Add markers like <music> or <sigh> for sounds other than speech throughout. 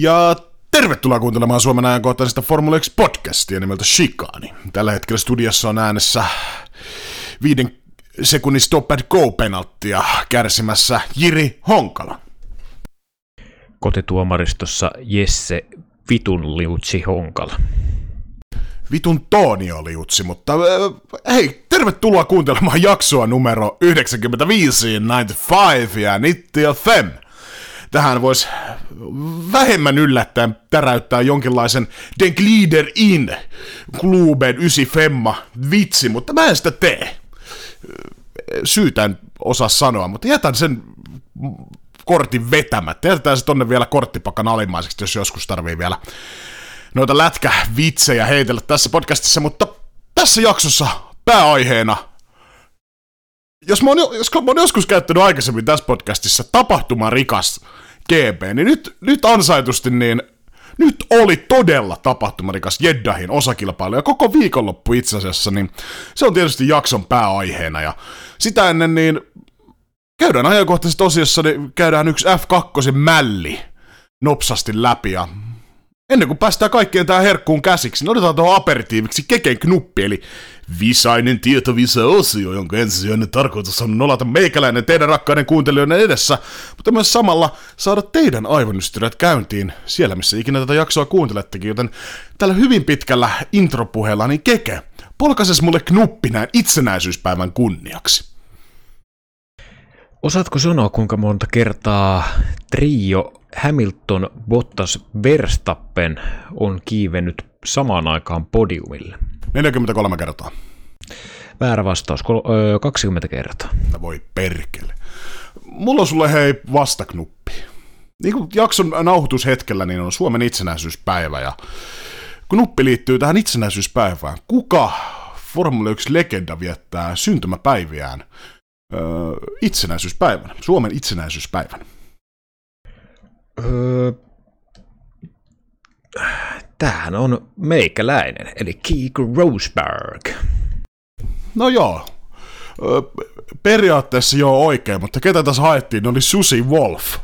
Ja tervetuloa kuuntelemaan Suomen ajankohtaisesta Formula 1 podcastia nimeltä Shikani. Tällä hetkellä studiossa on äänessä viiden sekunnin stop and go penalttia kärsimässä Jiri Honkala. Kotituomaristossa Jesse Vitun liutsi Honkala. Vitun Tonio liutsi, mutta äh, hei, tervetuloa kuuntelemaan jaksoa numero 95, 95 ja Nitti ja Fem tähän voisi vähemmän yllättäen täräyttää jonkinlaisen Den Glider In Kluben 95 vitsi, mutta mä en sitä tee. Syytä en osaa sanoa, mutta jätän sen kortin vetämättä. Jätetään se tonne vielä korttipakan alimmaiseksi, jos joskus tarvii vielä noita lätkävitsejä heitellä tässä podcastissa, mutta tässä jaksossa pääaiheena jos mä, oon, jos mä oon joskus käyttänyt aikaisemmin tässä podcastissa tapahtumarikas GP, niin nyt, nyt ansaitusti niin nyt oli todella tapahtumarikas Jeddahin osakilpailu, ja koko viikonloppu itse asiassa, niin se on tietysti jakson pääaiheena, ja sitä ennen niin käydään ajankohtaisessa osiossa, niin käydään yksi F2 mälli nopsasti läpi, ja Ennen kuin päästään kaikkien tähän herkkuun käsiksi, niin otetaan tuohon aperitiiviksi keken knuppi, eli visainen tietovisa-osio, jonka ensisijainen tarkoitus on nolata meikäläinen teidän rakkaiden kuuntelijoiden edessä, mutta myös samalla saada teidän aivonystyrät käyntiin siellä, missä ikinä tätä jaksoa kuuntelettekin, joten tällä hyvin pitkällä intropuheella, niin keke, polkaises mulle knuppi näin itsenäisyyspäivän kunniaksi. Osaatko sanoa, kuinka monta kertaa trio Hamilton, Bottas, Verstappen on kiivennyt samaan aikaan podiumille? 43 kertaa. Väärä vastaus, 20 kertaa. No voi perkele. Mulla on sulle hei vastaknuppi. Niin kuin jakson nauhoitushetkellä niin on Suomen itsenäisyyspäivä ja knuppi liittyy tähän itsenäisyyspäivään. Kuka Formula 1 legenda viettää syntymäpäiviään öö, itsenäisyyspäivänä, Suomen itsenäisyyspäivänä? Öö, tämähän on meikäläinen, eli Keiko Roseberg. No joo, öö, periaatteessa joo oikein, mutta ketä tässä haettiin, ne oli Susi Wolf.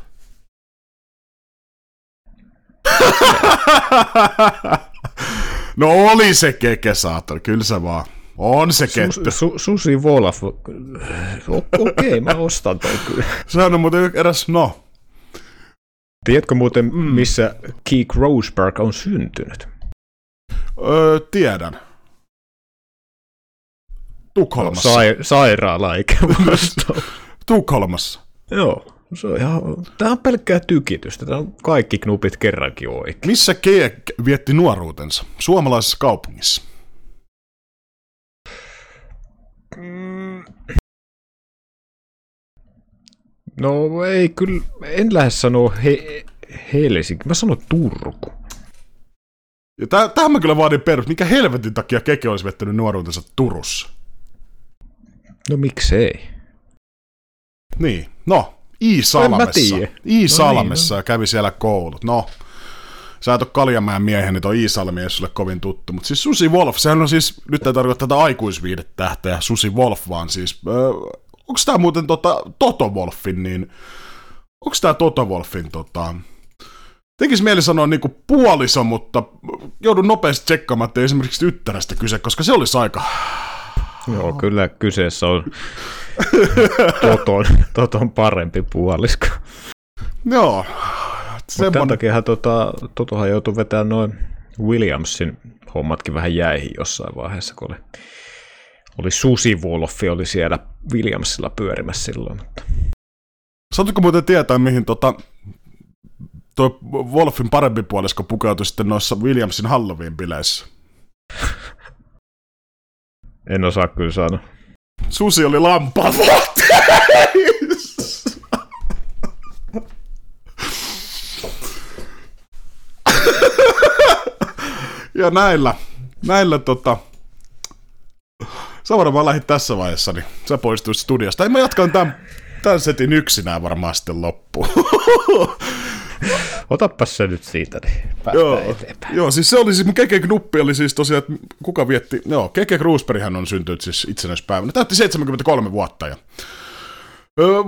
<laughs> no oli se keke, saatana, kyllä se vaan. On se kettu. Su, su, Susi Wolf. Okei, okay, mä ostan toi kyllä. Sehän on muuten eräs, no, Tiedätkö muuten, mm. missä Keek Roseberg on syntynyt? Öö, tiedän. Tukholmassa. Sai, sairaala eikä <laughs> Tukholmassa. Joo. Se on ihan, tämä on pelkkää tykitystä. Tämä on kaikki knupit kerrankin oikein. Missä Keek vietti nuoruutensa? Suomalaisessa kaupungissa. No ei kyllä, en lähde sanoa he, Helsinki, mä sanon Turku. Ja täh- tähän mä kyllä vaadin perus, mikä helvetin takia Keke olisi vettänyt nuoruutensa Turussa? No miksei? Niin, no, Iisalmessa. Iisalmessa no niin, no. kävi siellä koulut. No, sä et ole Kaljamäen miehen, niin toi Iisalmi ei sulle kovin tuttu. Mutta siis Susi Wolf, sehän on siis, nyt ei tarkoita tätä aikuisviidetähteä, Susi Wolf, vaan siis, öö, onko tämä muuten tota, Toto Wolfin, niin onko tämä Toto Wolfin tota, Tekis mieli sanoa niinku puoliso, mutta joudun nopeasti tsekkaamaan, että esimerkiksi tyttärestä kyse, koska se olisi aika... Joo, kyllä kyseessä on <laughs> Toton, Toton parempi puolisko. Joo. Semmoinen... Tämän takia tota, Totohan joutui vetämään noin Williamsin hommatkin vähän jäihin jossain vaiheessa, kun oli, oli Susi Wolfi oli siellä Williamsilla pyörimässä silloin. Mutta... Saatko muuten tietää, mihin tota, tuo Wolfin parempi puolisko pukeutui sitten noissa Williamsin Halloween-bileissä? En osaa kyllä sanoa. Susi oli lampaa <laughs> ja näillä, näillä tota, sä varmaan lähit tässä vaiheessa, niin sä poistuit studiosta. Ei mä jatkan tämän, tämän setin yksinään varmaan sitten loppuun. <laughs> Otapas se nyt siitä, niin joo, eteenpäin. Joo, siis se oli siis, Keke Knuppi oli siis tosiaan, että kuka vietti, joo, Keke Gruusberghän on syntynyt siis itsenäispäivänä, täytti 73 vuotta ja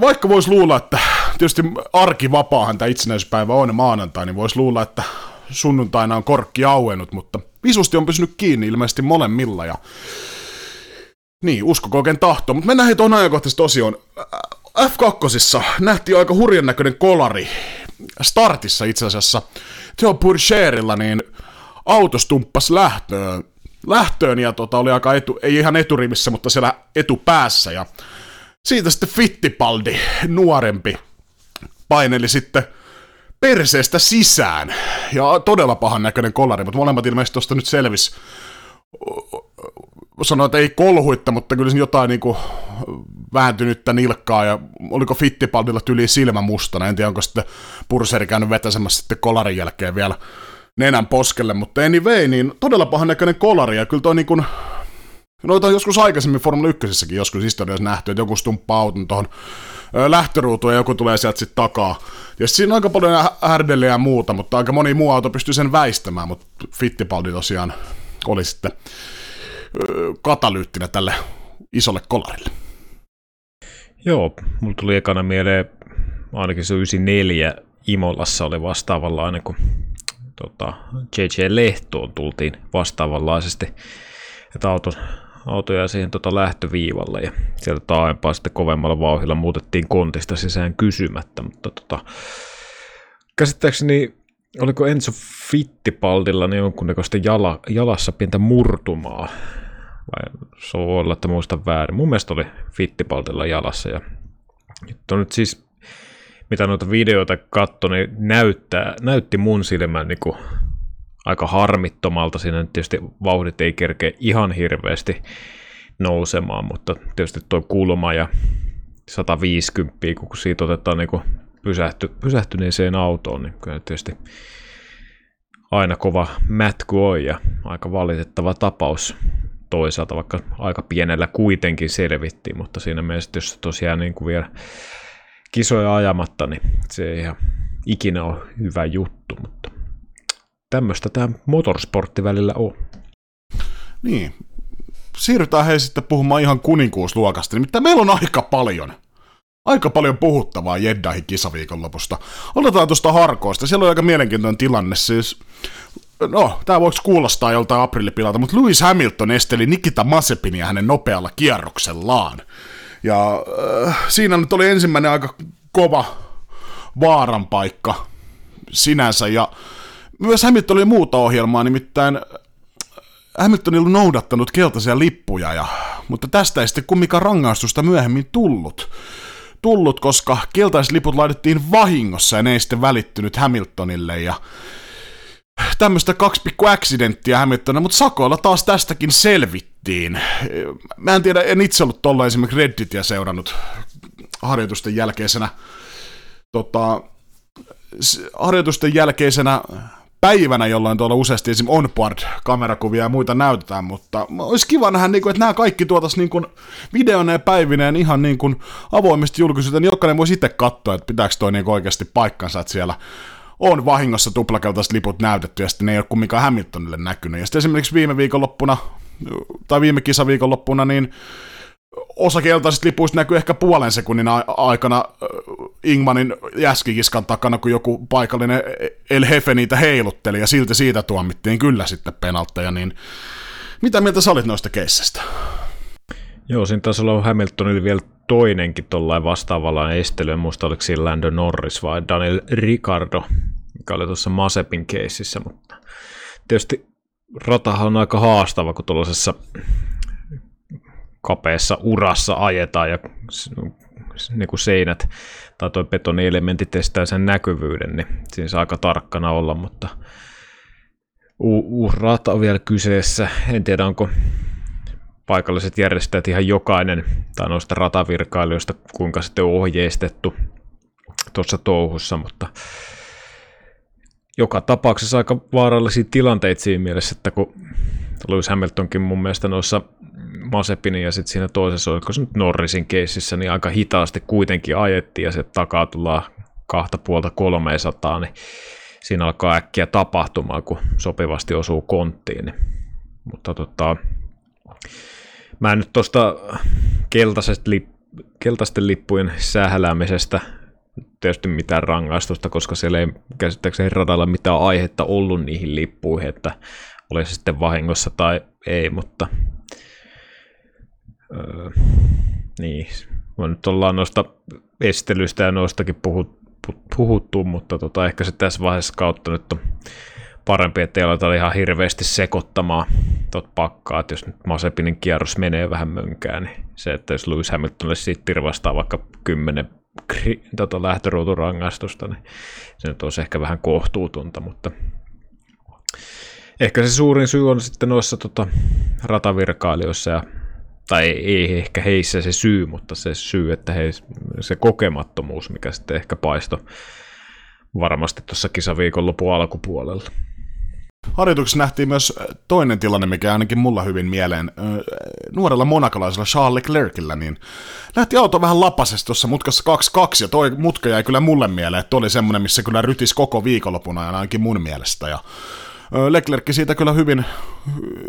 Vaikka voisi luulla, että tietysti arkivapaahan tämä itsenäisyyspäivä on maanantai, niin voisi luulla, että sunnuntaina on korkki auennut, mutta visusti on pysynyt kiinni ilmeisesti molemmilla ja niin, uskoko oikein tahto. Mutta mennään hei tuohon ajankohtaisesti osioon. F2 nähtiin aika hurjan näköinen kolari startissa itse asiassa. Theo Purcherilla niin auto stumppas lähtöön, lähtöön ja tota, oli aika etu, ei ihan eturivissä, mutta siellä etupäässä. Ja siitä sitten Fittipaldi, nuorempi, paineli sitten perseestä sisään. Ja todella pahan näköinen kolari, mutta molemmat ilmeisesti tuosta nyt selvisi sanoa, että ei kolhuitta, mutta kyllä jotain niin kuin vääntynyttä nilkkaa ja oliko Fittipaldilla tyli silmä mustana, en tiedä onko sitten Purseri käynyt vetäsemässä sitten kolarin jälkeen vielä nenän poskelle, mutta anyway, niin todella pahan näköinen kolari ja kyllä toi niin kuin, noita on joskus aikaisemmin Formula 1 joskus historiassa nähty, että joku stumppaa auton tuohon lähtöruutuun ja joku tulee sieltä sitten takaa. Ja siinä on aika paljon härdeliä ja muuta, mutta aika moni muu auto pystyy sen väistämään, mutta Fittipaldi tosiaan oli sitten katalyyttinä tälle isolle kolarille. Joo, mulla tuli ekana mieleen, ainakin se 94 Imolassa oli vastaavanlainen, kun tota, JJ Lehtoon tultiin vastaavanlaisesti, että auto, auto jäi siihen tota lähtöviivalle ja sieltä taaempaa sitten kovemmalla vauhilla muutettiin kontista sisään kysymättä, mutta tota, käsittääkseni oliko Enzo Fittipaldilla niin jonkunnäköistä jala, jalassa pientä murtumaa, vai se voi olla, että muistan väärin. Mun mielestä oli Fittipaldilla jalassa. Ja nyt on nyt siis, mitä noita videoita katso, niin näyttää, näytti mun silmään niin kuin aika harmittomalta. Siinä nyt tietysti vauhdit ei kerkeä ihan hirveästi nousemaan, mutta tietysti tuo kulma ja 150, kun siitä otetaan niin pysähty, pysähtyneeseen autoon, niin kyllä tietysti aina kova mätky on ja aika valitettava tapaus toisaalta, vaikka aika pienellä kuitenkin selvittiin, mutta siinä mielessä, jos tosiaan niin kuin vielä kisoja ajamatta, niin se ei ihan ikinä ole hyvä juttu, mutta tämmöistä tämä motorsportti välillä on. Niin, siirrytään hei sitten puhumaan ihan kuninkuusluokasta, nimittäin meillä on aika paljon. Aika paljon puhuttavaa Jeddahin kisaviikonlopusta. Otetaan tuosta harkoista. Siellä on aika mielenkiintoinen tilanne. Siis no, tämä voisi kuulostaa joltain aprillipilalta, mutta Lewis Hamilton esteli Nikita Masepinia hänen nopealla kierroksellaan. Ja äh, siinä nyt oli ensimmäinen aika kova vaaran paikka sinänsä, ja myös Hamilton oli muuta ohjelmaa, nimittäin Hamilton oli noudattanut keltaisia lippuja, ja, mutta tästä ei sitten kumminkaan rangaistusta myöhemmin tullut tullut, koska keltaiset liput laitettiin vahingossa ja ne ei sitten välittynyt Hamiltonille ja tämmöistä kaksi pikku accidenttia Hamiltonille, mutta sakoilla taas tästäkin selvittiin. Mä en tiedä, en itse ollut tuolla esimerkiksi Redditia seurannut harjoitusten jälkeisenä tota, harjoitusten jälkeisenä päivänä, jolloin tuolla useasti esim. onboard-kamerakuvia ja muita näytetään, mutta olisi kiva nähdä, niin kuin, että nämä kaikki tuotaisiin niin kuin ja päivineen ihan niin kuin avoimesti julkisuuteen, niin jokainen voisi itse katsoa, että pitääkö toi niin oikeasti paikkansa, että siellä on vahingossa tuplakeltaiset liput näytetty ja sitten ne ei ole kumminkaan Hamiltonille näkynyt. Ja sitten esimerkiksi viime viikonloppuna, tai viime kisaviikonloppuna, niin osa keltaisista lipuista näkyy ehkä puolen sekunnin aikana Ingmanin jäskikiskan takana, kun joku paikallinen El Hefe niitä heilutteli, ja silti siitä tuomittiin kyllä sitten penaltteja, niin mitä mieltä sä olit noista keissestä? Joo, siinä taisi olla Hamiltonilla vielä toinenkin tuollainen vastaavalla estely, en muista oliko siinä Lando Norris vai Daniel Ricardo, mikä oli tuossa Masepin keississä, mutta tietysti ratahan on aika haastava, kun tuollaisessa kapeassa urassa ajetaan ja niin kuin seinät tai tuo betonielementti testää sen näkyvyyden, niin siinä saa aika tarkkana olla, mutta uusi rata on vielä kyseessä. En tiedä, onko paikalliset järjestäjät ihan jokainen tai noista ratavirkailijoista kuinka sitten on ohjeistettu tuossa touhussa, mutta joka tapauksessa aika vaarallisia tilanteita siinä mielessä, että kun Lewis Hamiltonkin mun mielestä noissa Masepinin ja sitten siinä toisessa, oliko se nyt Norrisin keississä, niin aika hitaasti kuitenkin ajettiin ja se takaa tullaan kahta puolta 300, niin siinä alkaa äkkiä tapahtumaan, kun sopivasti osuu konttiin. Niin. Mutta tota, mä en nyt tuosta keltaisesta lip, keltaisten lippujen sähläämisestä tietysti mitään rangaistusta, koska siellä ei käsittääkseni radalla mitään aihetta ollut niihin lippuihin, että oli se sitten vahingossa tai ei, mutta öö, niin, nyt ollaan noista estelyistä ja noistakin puhut, puhuttu, mutta tota, ehkä se tässä vaiheessa kautta nyt on parempi, että ei aleta ihan hirveästi sekoittamaan tuot pakkaa, että jos nyt Masepinin kierros menee vähän mönkään, niin se, että jos Lewis Hamiltonille siitä tirvastaa vaikka 10 tota, lähtöruuturangaistusta, niin se nyt olisi ehkä vähän kohtuutonta, mutta ehkä se suurin syy on sitten noissa tota, ratavirkailijoissa ja tai ei ehkä heissä se syy, mutta se syy, että he, se kokemattomuus, mikä sitten ehkä paisto varmasti tuossa kisaviikonlopun alkupuolella. Harjoituksessa nähtiin myös toinen tilanne, mikä ainakin mulla hyvin mieleen. Nuorella monakalaisella Charles Leclercillä, niin lähti auto vähän lapasesti tuossa mutkassa 2-2, ja toi mutka jäi kyllä mulle mieleen, että oli semmonen, missä kyllä rytis koko viikonlopun ajan ainakin mun mielestä, ja Leclerc siitä kyllä hyvin,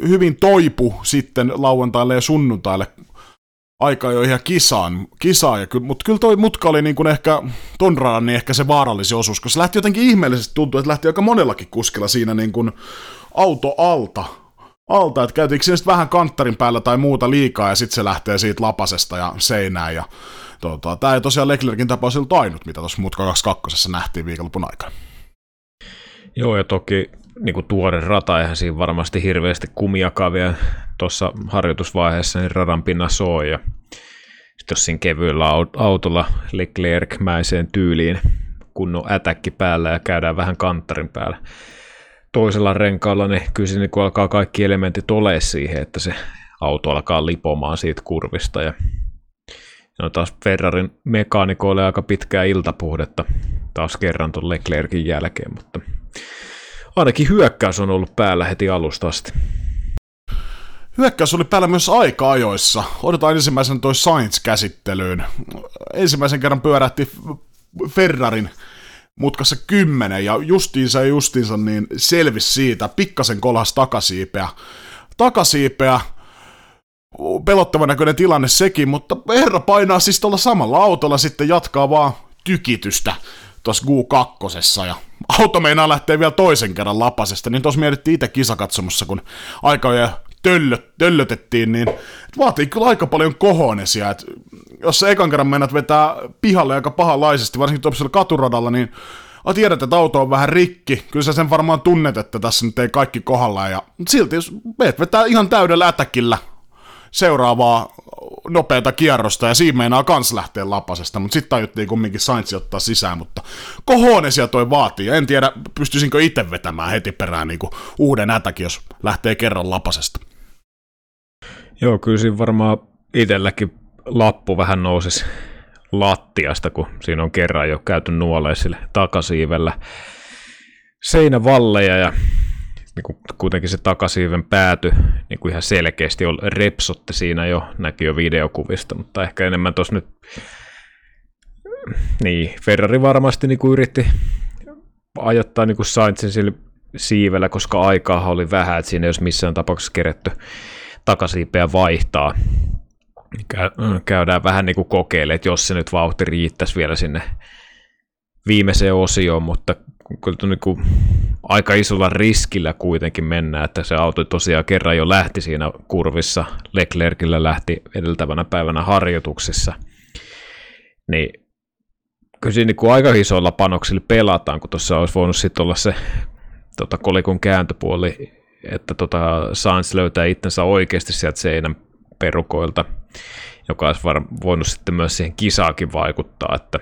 hyvin toipu sitten lauantaille ja sunnuntaille aika jo ihan kisaan, kisaan ja mutta kyllä toi mutka oli niin kuin ehkä ton radan niin ehkä se vaarallisin osuus, koska se lähti jotenkin ihmeellisesti tuntuu, että lähti aika monellakin kuskilla siinä niin kuin auto alta, alta, että käytiinkö siinä vähän kanttarin päällä tai muuta liikaa ja sitten se lähtee siitä lapasesta ja seinään ja tota, tämä ei tosiaan Leclerkin tapaus ollut ainut, mitä tuossa mutka 22 nähtiin viikonlopun aikana. Joo, ja toki niin kuin tuore rata, eihän siinä varmasti hirveästi kumiakaan vielä tuossa harjoitusvaiheessa, niin radan pinna soo, ja sitten jos siinä kevyellä autolla Leclerc-mäiseen tyyliin kunnon ätäkki päällä ja käydään vähän kanttarin päällä toisella renkaalla, niin kyllä siinä niin alkaa kaikki elementit ole siihen, että se auto alkaa lipomaan siitä kurvista ja No taas Ferrarin mekaanikoille aika pitkää iltapuhdetta taas kerran tuon Leclerkin jälkeen, mutta ainakin hyökkäys on ollut päällä heti alusta asti. Hyökkäys oli päällä myös aika-ajoissa. Odotetaan ensimmäisen toi Sainz käsittelyyn. Ensimmäisen kerran pyörähti Ferrarin mutkassa kymmenen ja justiinsa ja justiinsa niin selvisi siitä. Pikkasen kolhas takasiipeä. Takasiipeä, pelottavan näköinen tilanne sekin, mutta herra painaa siis tuolla samalla autolla sitten jatkaa vaan tykitystä tuossa Q2 ja auto meinaa lähtee vielä toisen kerran lapasesta, niin tuossa mietittiin itse kisakatsomussa, kun aikoja töllö, töllötettiin, niin vaatii kyllä aika paljon kohonesia, että jos sä ekan kerran mennät vetää pihalle aika pahanlaisesti, varsinkin tuollaisella katuradalla, niin a, tiedät, että auto on vähän rikki, kyllä sä sen varmaan tunnet, että tässä nyt ei kaikki kohdalla, ja silti jos meet vetää ihan täydellä ätäkillä seuraavaa nopeata kierrosta, ja siinä meinaa kans lähteä lapasesta, mutta sitten tajuttiin kumminkin Sainz ottaa sisään, mutta kohonesia toi vaatii, en tiedä, pystyisinkö itse vetämään heti perään niin uuden ätäkin, jos lähtee kerran lapasesta. Joo, kyllä siinä varmaan itselläkin lappu vähän nousisi lattiasta, kun siinä on kerran jo käyty nuoleen sille takasiivellä seinävalleja ja niin kuin kuitenkin se takasiiven pääty niin kuin ihan selkeästi on, repsotti siinä jo, näki jo videokuvista, mutta ehkä enemmän tuossa nyt, niin, Ferrari varmasti niin kuin yritti ajoittaa niin kuin Sainzin sille siivellä, koska aikaa oli vähän, että siinä ei olisi missään tapauksessa keretty takasiipeä vaihtaa. Käydään vähän niin kuin kokeilemaan, että jos se nyt vauhti riittäisi vielä sinne viimeiseen osioon, mutta kyllä niin kuin aika isolla riskillä kuitenkin mennään, että se auto tosiaan kerran jo lähti siinä kurvissa, Leclercillä lähti edeltävänä päivänä harjoituksissa, niin kyllä siinä niin aika isoilla panoksilla pelataan, kun tuossa olisi voinut sitten olla se tota, kolikon kääntöpuoli, että tota, Sainz löytää itsensä oikeasti sieltä seinän perukoilta, joka olisi var- voinut sitten myös siihen kisaakin vaikuttaa, että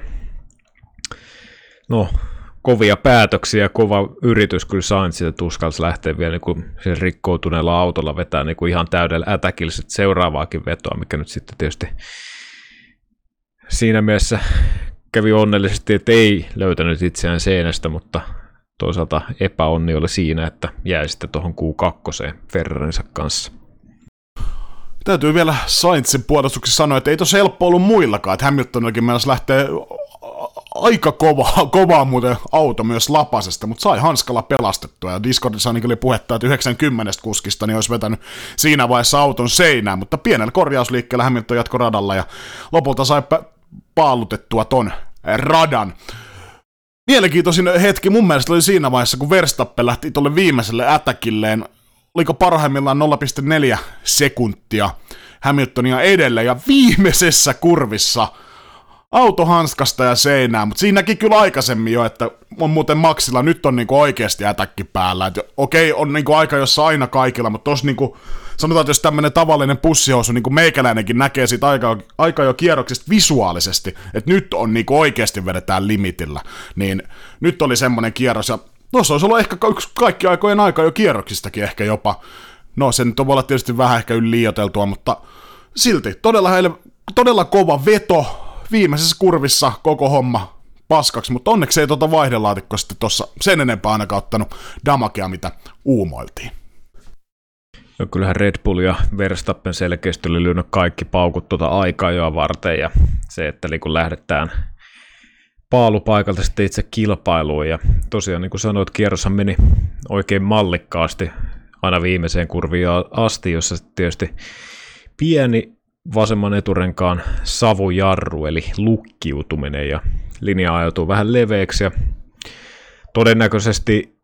no, kovia päätöksiä, kova yritys kyllä Sainzilta uskalsi lähteä vielä niin kuin sen rikkoutuneella autolla vetää niin kuin ihan täydellä ätäkillä seuraavaakin vetoa, mikä nyt sitten tietysti siinä mielessä kävi onnellisesti, että ei löytänyt itseään seinästä, mutta toisaalta epäonni oli siinä, että jäi sitten tuohon Q2 Ferrarinsa kanssa. Täytyy vielä Sainzin puolustuksessa sanoa, että ei tosi helppo ollut muillakaan, että Hamiltonillakin mennessä lähtee aika kova, <laughs> kovaa muuten auto myös Lapasesta, mutta sai hanskalla pelastettua. Ja Discordissa ainakin oli puhetta, että 90 kuskista niin olisi vetänyt siinä vaiheessa auton seinään, mutta pienellä korjausliikkeellä Hamilton jatko radalla ja lopulta sai paalutettua ton radan. Mielenkiintoisin hetki mun mielestä oli siinä vaiheessa, kun Verstappen lähti tuolle viimeiselle ätäkilleen, oliko parhaimmillaan 0,4 sekuntia Hamiltonia edelle, ja viimeisessä kurvissa – auto hanskasta ja seinää, mutta siinäkin kyllä aikaisemmin jo, että on muuten Maxilla nyt on niinku oikeasti ätäkki päällä. Et okei, on niinku aika jossa aina kaikilla, mutta tos niinku, sanotaan, että jos tämmöinen tavallinen pussihousu, niin kuin meikäläinenkin näkee siitä aika, aika jo kierroksista visuaalisesti, että nyt on niinku oikeasti vedetään limitillä, niin nyt oli semmoinen kierros, ja tuossa olisi ollut ehkä yksi kaikki aikojen aika jo kierroksistakin ehkä jopa. No, se nyt on olla tietysti vähän ehkä yli liioteltua, mutta silti todella, heille, todella kova veto, viimeisessä kurvissa koko homma paskaksi, mutta onneksi ei tuota vaihdelaatikko sitten tuossa sen enempää ainakaan ottanut damakea, mitä uumoiltiin. No kyllähän Red Bull ja Verstappen selkeästi oli lyönyt kaikki paukut tuota aikaa jo varten ja se, että kun lähdetään paalupaikalta sitten itse kilpailuun ja tosiaan niin kuin sanoit, kierroshan meni oikein mallikkaasti aina viimeiseen kurviin asti, jossa tietysti pieni vasemman eturenkaan savujarru, eli lukkiutuminen, ja linja ajatuu vähän leveäksi, ja todennäköisesti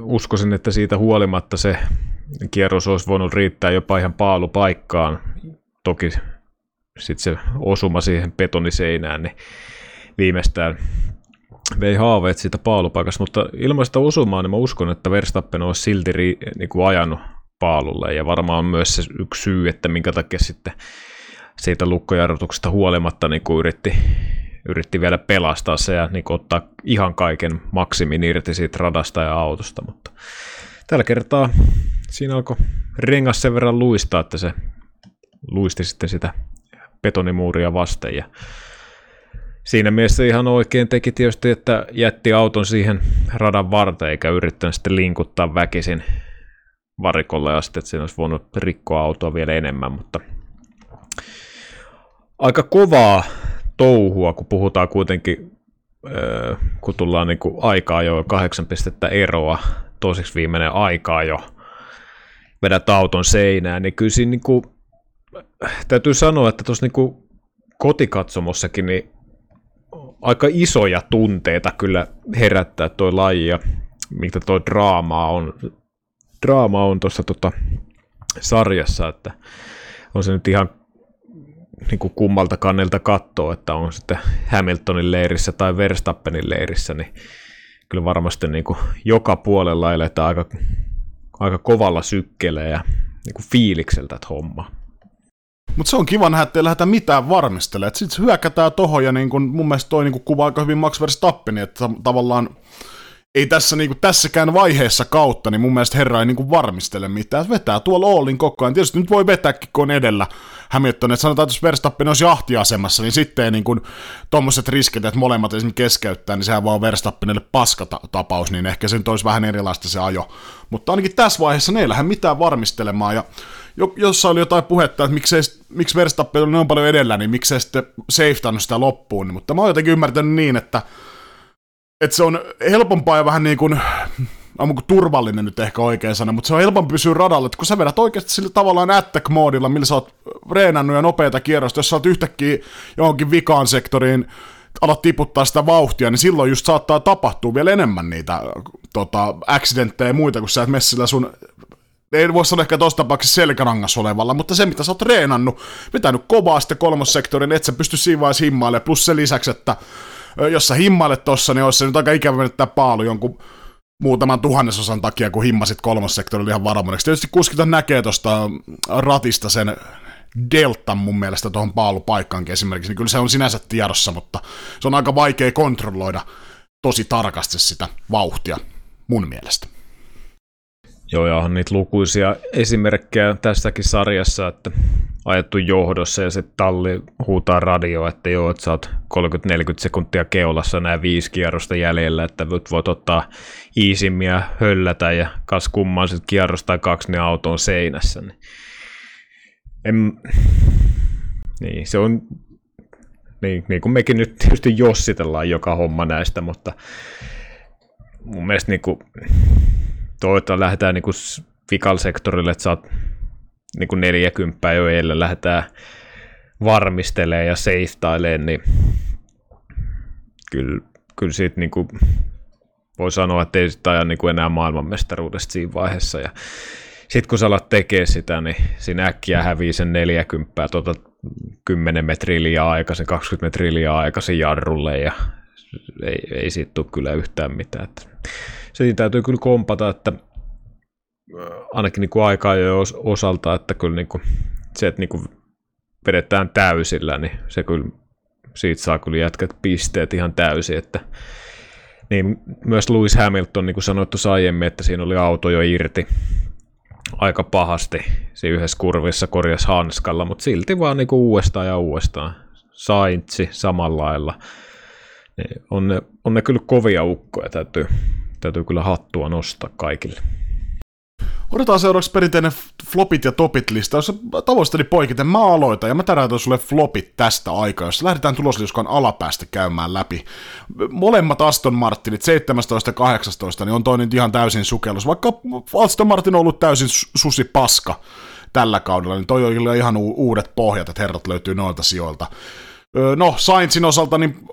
uskoisin, että siitä huolimatta se kierros olisi voinut riittää jopa ihan paalupaikkaan. Toki sitten se osuma siihen betoniseinään, niin viimeistään vei haaveet siitä paalupaikasta, mutta ilmaista osumaa, niin mä uskon, että Verstappen olisi silti ri, niin kuin ajanut paalulle. Ja varmaan myös se yksi syy, että minkä takia sitten siitä lukkojarrutuksesta huolimatta niin kuin yritti, yritti vielä pelastaa se ja niin kuin ottaa ihan kaiken maksimin irti siitä radasta ja autosta. Mutta tällä kertaa siinä alkoi rengas sen verran luistaa, että se luisti sitten sitä betonimuuria vasten. Ja siinä mielessä ihan oikein teki tietysti, että jätti auton siihen radan varteen eikä yrittänyt sitten linkuttaa väkisin varikolle asti, että siinä olisi voinut rikkoa autoa vielä enemmän, mutta aika kovaa touhua, kun puhutaan kuitenkin, kun tullaan niin kuin aikaa jo kahdeksan pistettä eroa, toiseksi viimeinen aikaa jo vedät auton seinään, niin kyllä siinä niin kuin, täytyy sanoa, että tuossa niin kotikatsomossakin niin aika isoja tunteita kyllä herättää tuo laji ja mitä tuo draamaa on draama on tuossa tota, sarjassa, että on se nyt ihan niin kuin kummalta kannelta katsoa, että on sitten Hamiltonin leirissä tai Verstappenin leirissä, niin kyllä varmasti niin kuin joka puolella eletään aika, aika kovalla sykkeellä ja niin kuin fiilikseltä homma. Mutta se on kiva nähdä, että ei lähdetä mitään varmistelemaan. Sitten hyökätään tohon ja niin kun, mun mielestä toi niin kuvaa aika hyvin Max Verstappen, että tavallaan ei tässä niinku, tässäkään vaiheessa kautta, niin mun mielestä herra ei niinku varmistele mitään. Vetää tuolla Oolin koko ajan. Tietysti nyt voi vetääkin, kun on edellä Hamilton. Että sanotaan, että jos Verstappen olisi jahtiasemassa, niin sitten ei niinku, tuommoiset riskit, että molemmat esimerkiksi keskeyttää, niin sehän vaan Verstappenille paskatapaus, niin ehkä se nyt olisi vähän erilaista se ajo. Mutta ainakin tässä vaiheessa ne ei lähde mitään varmistelemaan. Ja jossa oli jotain puhetta, että miksei, miksi Verstappen on niin paljon edellä, niin miksei sitten safetannut sitä loppuun. Mutta mä oon jotenkin ymmärtänyt niin, että että se on helpompaa ja vähän niin kuin, on kuin turvallinen nyt ehkä oikein sana, mutta se on helpompi pysyä radalla, että kun sä vedät oikeasti sillä tavallaan attack-moodilla, millä sä oot reenannut ja nopeita kierrosta, jos sä oot yhtäkkiä johonkin vikaan sektoriin, alat tiputtaa sitä vauhtia, niin silloin just saattaa tapahtua vielä enemmän niitä tota, accidentteja ja muita, kun sä et messillä sun ei voi sanoa ehkä tuossa tapauksessa selkärangas olevalla, mutta se mitä sä oot treenannut, vetänyt kovaa sitten kolmossektorin, et sä pysty siinä vaiheessa himmailemaan, plus se lisäksi, että jos sä himmailet tossa, niin olisi se nyt aika ikävä menettää paalu jonkun muutaman tuhannesosan takia, kun himmasit kolmossektorilla ihan varmuudeksi. Tietysti kuskit näkee tuosta ratista sen deltan mun mielestä tuohon paalupaikkaankin esimerkiksi, niin kyllä se on sinänsä tiedossa, mutta se on aika vaikea kontrolloida tosi tarkasti sitä vauhtia mun mielestä. Joo, ja on niitä lukuisia esimerkkejä tästäkin sarjassa, että ajettu johdossa ja sitten talli huutaa radio, että joo, että sä oot 30-40 sekuntia keulassa nämä viisi kierrosta jäljellä, että nyt voit ottaa iisimmiä höllätä ja kas kummaa sitten kierros tai kaksi, niin auto on seinässä. Niin. En... niin, se on Niin, niin kuin mekin nyt tietysti jossitellaan joka homma näistä, mutta mun mielestä niin kuin, toivottavasti lähdetään niin kuin vikal sektorille, että saat niin kuin 40 jo eilen lähdetään varmistelee ja seiftailee, niin kyllä, kyllä siitä niin kuin voi sanoa, että ei sitä aja niin kuin enää maailmanmestaruudesta siinä vaiheessa. Ja sitten kun sä alat tekee sitä, niin siinä äkkiä hävii sen 40, tuota 10 metriä liian aikaisin, 20 metriä liian aikaisin jarrulle ja ei, ei siitä tule kyllä yhtään mitään. Että se täytyy kyllä kompata, että ainakin niin kuin aikaa jo osalta, että kyllä niin kuin se, että niin kuin vedetään täysillä, niin se kyllä, siitä saa kyllä jätkät pisteet ihan täysin, että niin myös Lewis Hamilton, niin kuin sanoittu aiemmin, että siinä oli auto jo irti aika pahasti siinä yhdessä kurvissa korjas hanskalla, mutta silti vaan niin kuin uudestaan ja uudestaan. Saintsi samalla lailla. Niin on, ne, on ne kyllä kovia ukkoja, täytyy, täytyy kyllä hattua nostaa kaikille. Otetaan seuraavaksi perinteinen flopit ja topit lista, jossa tavoisteli poikiten mä aloitan ja mä täräytän sulle flopit tästä aikaa, jossa lähdetään tulosliuskan alapäästä käymään läpi. Molemmat Aston Martinit, 17 ja 18, niin on toinen ihan täysin sukellus, vaikka Aston Martin on ollut täysin susi paska tällä kaudella, niin toi on ihan uudet pohjat, että herrat löytyy noilta sijoilta. No, Sainzin osalta niin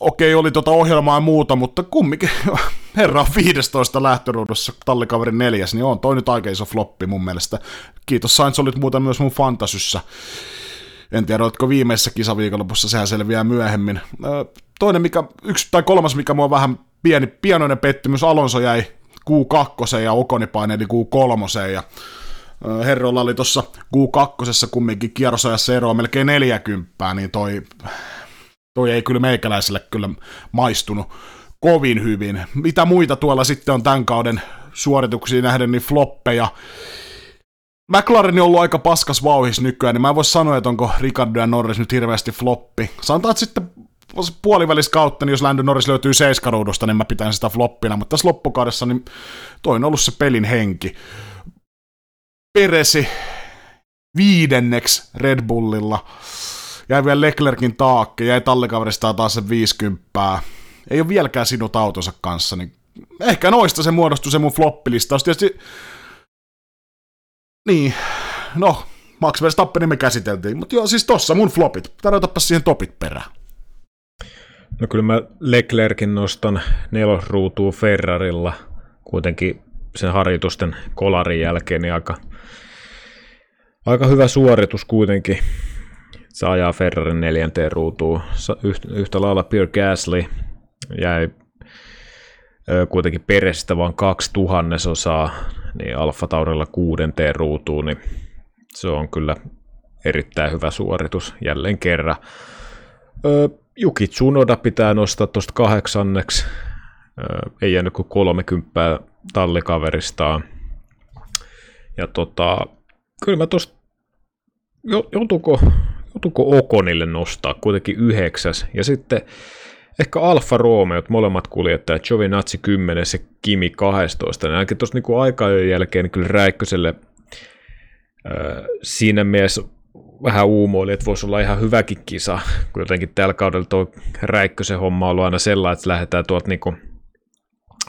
okei, oli tota ohjelmaa ja muuta, mutta kumminkin <laughs> herra on 15 lähtöruudussa tallikaverin neljäs, niin on toi nyt aika iso floppi mun mielestä. Kiitos Sainz, olit muuten myös mun fantasyssä. En tiedä, oletko viimeisessä kisaviikonlopussa, sehän selviää myöhemmin. Toinen, mikä, yksi tai kolmas, mikä mua vähän pieni, pienoinen pettymys, Alonso jäi Q2 ja Okoni paineili Q3 ja Herrolla oli tuossa Q2 kumminkin kierrosajassa eroa melkein 40, niin toi toi ei kyllä meikäläiselle kyllä maistunut kovin hyvin. Mitä muita tuolla sitten on tämän kauden suorituksiin nähden, niin floppeja. McLaren on ollut aika paskas vauhis nykyään, niin mä en voi sanoa, että onko Ricardo ja Norris nyt hirveästi floppi. Sanotaan, että sitten puolivälis kautta, niin jos Lando Norris löytyy seiskaruudusta, niin mä pitän sitä floppina, mutta tässä loppukaudessa niin toi on ollut se pelin henki. Peresi viidenneksi Red Bullilla jäi vielä Leclerkin taakke, jäi tallikaveristaan taas se 50. Ei ole vieläkään sinut autonsa kanssa, niin ehkä noista se muodostui se mun floppilistaus. Tietysti, niin, no, Max Verstappenin me käsiteltiin, mutta joo, siis tossa mun flopit. Tarjotapa siihen topit perään. No kyllä mä Leclerkin nostan nelosruutuun Ferrarilla, kuitenkin sen harjoitusten kolarin jälkeen, niin aika, aika hyvä suoritus kuitenkin se ajaa Ferrarin neljänteen ruutuun. Yhtä lailla Pierre Gasly jäi kuitenkin perestä vain kaksi tuhannesosaa, niin Alfa Taurilla kuudenteen ruutuun, niin se on kyllä erittäin hyvä suoritus jälleen kerran. Juki Tsunoda pitää nostaa tuosta kahdeksanneksi. Ei jäänyt kuin 30 tallikaveristaan. Ja tota, kyllä mä tuosta, joutuuko joutuuko Okonille nostaa kuitenkin yhdeksäs, ja sitten ehkä Alfa Romeo, molemmat kuljettajat, Giovinazzi 10 ja Kimi 12, niin ainakin tuossa niinku aikajojen jälkeen niin kyllä Räikköselle äh, siinä mielessä vähän uumoili, että voisi olla ihan hyväkin kisa, kun jotenkin tällä kaudella tuo Räikkösen homma on ollut aina sellainen, että lähdetään tuolta niinku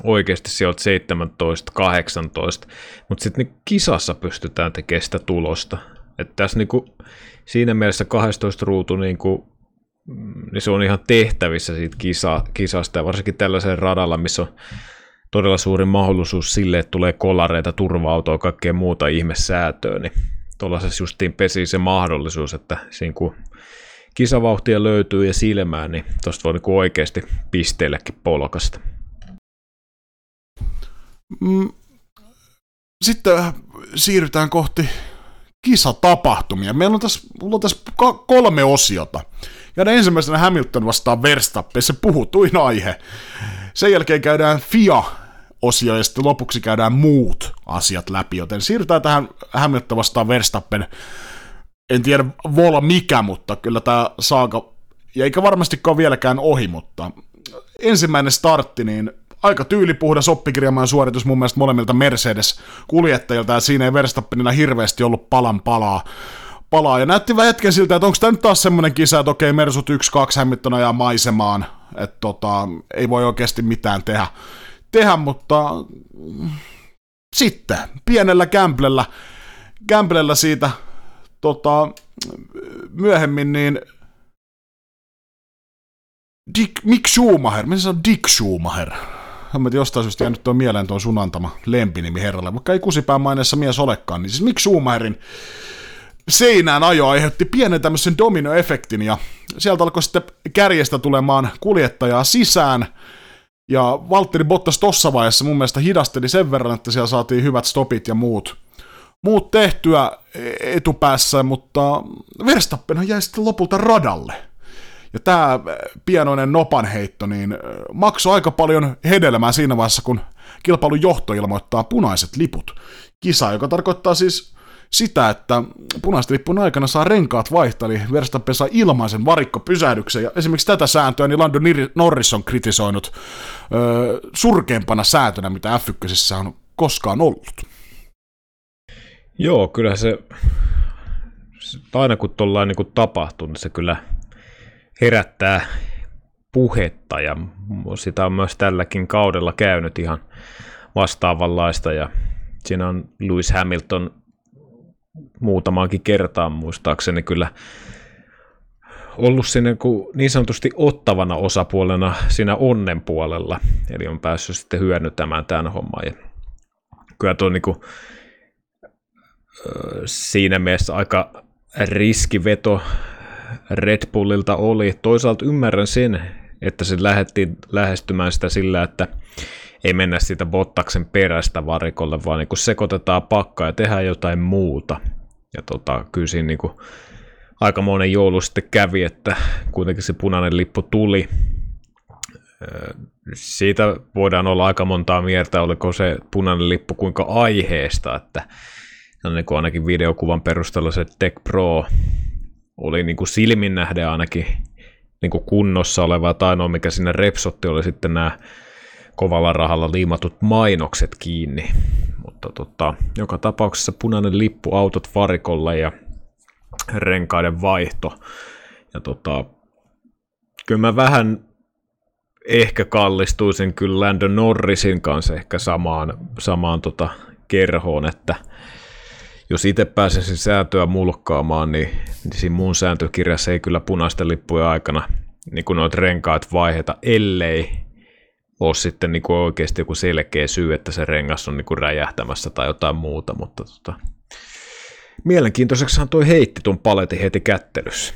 oikeasti sieltä 17, 18, mutta sitten niin kisassa pystytään tekemään sitä tulosta. Että tässä niinku, siinä mielessä 12 ruutu niin kuin, mm, niin se on ihan tehtävissä siitä kisa, kisasta ja varsinkin tällaisen radalla, missä on todella suuri mahdollisuus sille, että tulee kolareita, turva-autoa ja kaikkea muuta ihmesäätöä, niin tuollaisessa justiin pesi se mahdollisuus, että siinä kun kisavauhtia löytyy ja silmää, niin tuosta voi niinku oikeasti pisteellekin polkasta. Mm. Sitten siirrytään kohti kisatapahtumia. Meillä on tässä, mulla on tässä kolme osiota. Ja ensimmäisenä Hamilton vastaa Verstappen, se puhutuin aihe. Sen jälkeen käydään FIA osio ja sitten lopuksi käydään muut asiat läpi, joten siirrytään tähän Hamilton vastaan Verstappen. En tiedä voi mikä, mutta kyllä tämä saaka, ja eikä varmastikaan vieläkään ohi, mutta ensimmäinen startti, niin aika tyylipuhdas oppikirjamaan suoritus mun mielestä molemmilta Mercedes-kuljettajilta, ja siinä ei Verstappenilla hirveästi ollut palan palaa. palaa. Ja näytti vähän hetken siltä, että onko tämä nyt taas semmoinen kisa, että okei, Mersut 1-2 Hamilton ajaa maisemaan, että tota, ei voi oikeasti mitään tehdä, tehdä mutta sitten pienellä kämplellä, kämplellä siitä tota, myöhemmin, niin Dick, Mick Schumacher, miten se on Dick Schumacher? Mä jostain syystä jäänyt tuo mieleen tuon sun antama lempinimi herralle, vaikka ei kusipään maineessa mies olekaan, niin siis Mick Schumacherin seinään ajo aiheutti pienen tämmöisen dominoefektin, ja sieltä alkoi sitten kärjestä tulemaan kuljettajaa sisään, ja Valtteri Bottas tossa vaiheessa mun mielestä hidasteli sen verran, että siellä saatiin hyvät stopit ja muut, muut tehtyä etupäässä, mutta Verstappenhan jäi sitten lopulta radalle. Ja tämä pienoinen nopanheitto niin maksoi aika paljon hedelmää siinä vaiheessa, kun kilpailun johto ilmoittaa punaiset liput. Kisa, joka tarkoittaa siis sitä, että punaisten lippun aikana saa renkaat vaihtaa, eli Verstappen saa ilmaisen varikkopysähdyksen, ja esimerkiksi tätä sääntöä niin Lando Norris on kritisoinut öö, surkeimpana säätönä, mitä F1 on koskaan ollut. Joo, kyllä se, aina kun tuollainen niin tapahtuu, niin se kyllä herättää puhetta, ja sitä on myös tälläkin kaudella käynyt ihan vastaavanlaista, ja siinä on Lewis Hamilton muutamaankin kertaan muistaakseni kyllä ollut sinne niin sanotusti ottavana osapuolena siinä onnen puolella, eli on päässyt sitten hyödyntämään tämän homman. Ja kyllä tuo niin kuin, siinä mielessä aika riskiveto Red Bullilta oli. Toisaalta ymmärrän sen, että se lähdettiin lähestymään sitä sillä, että ei mennä siitä Bottaksen perästä varikolle, vaan niin sekoitetaan pakkaa ja tehdään jotain muuta. Ja tota, kyllä siinä niin kuin aikamoinen joulu sitten kävi, että kuitenkin se punainen lippu tuli. Siitä voidaan olla aika montaa mieltä, oliko se punainen lippu kuinka aiheesta, että niin kuin ainakin videokuvan perusteella se Tech Pro oli niin kuin silmin nähden ainakin niin kuin kunnossa oleva, tai ainoa mikä sinne repsotti oli sitten nämä kovalla rahalla liimatut mainokset kiinni. Mutta tota, joka tapauksessa punainen lippu autot varikolle ja renkaiden vaihto. Ja tota, kyllä mä vähän ehkä kallistuisin kyllä Lando Norrisin kanssa ehkä samaan, samaan tota kerhoon, että jos itse pääsisin sääntöä mulkkaamaan, niin, niin siinä mun sääntökirjassa ei kyllä punaisten lippujen aikana niin kuin noita renkaat vaiheta, ellei ole sitten niin kuin oikeasti joku selkeä syy, että se rengas on niin kuin räjähtämässä tai jotain muuta, mutta tota, mielenkiintoiseksihan toi heitti tuon paletin heti kättelyssä.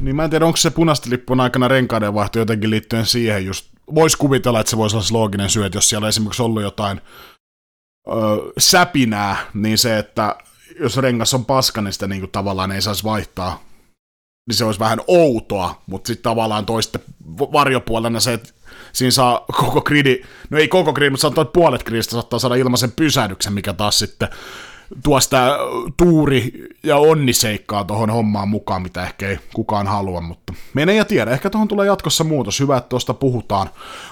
Niin mä en tiedä, onko se punaisten lippun aikana renkaiden vaihto jotenkin liittyen siihen just, voisi kuvitella, että se voisi olla looginen syy, että jos siellä on esimerkiksi ollut jotain ö, säpinää, niin se, että jos rengas on paska, niin sitä niin kuin tavallaan ei saisi vaihtaa, niin se olisi vähän outoa, mutta sitten tavallaan toiste varjopuolena se, että siinä saa koko gridi, no ei koko gridi, mutta saattaa puolet gridistä saattaa saada ilmaisen pysähdyksen, mikä taas sitten tuo sitä tuuri- ja onniseikkaa tuohon hommaan mukaan, mitä ehkä ei kukaan halua, mutta mene ja tiedä, ehkä tuohon tulee jatkossa muutos, hyvä, että tuosta puhutaan,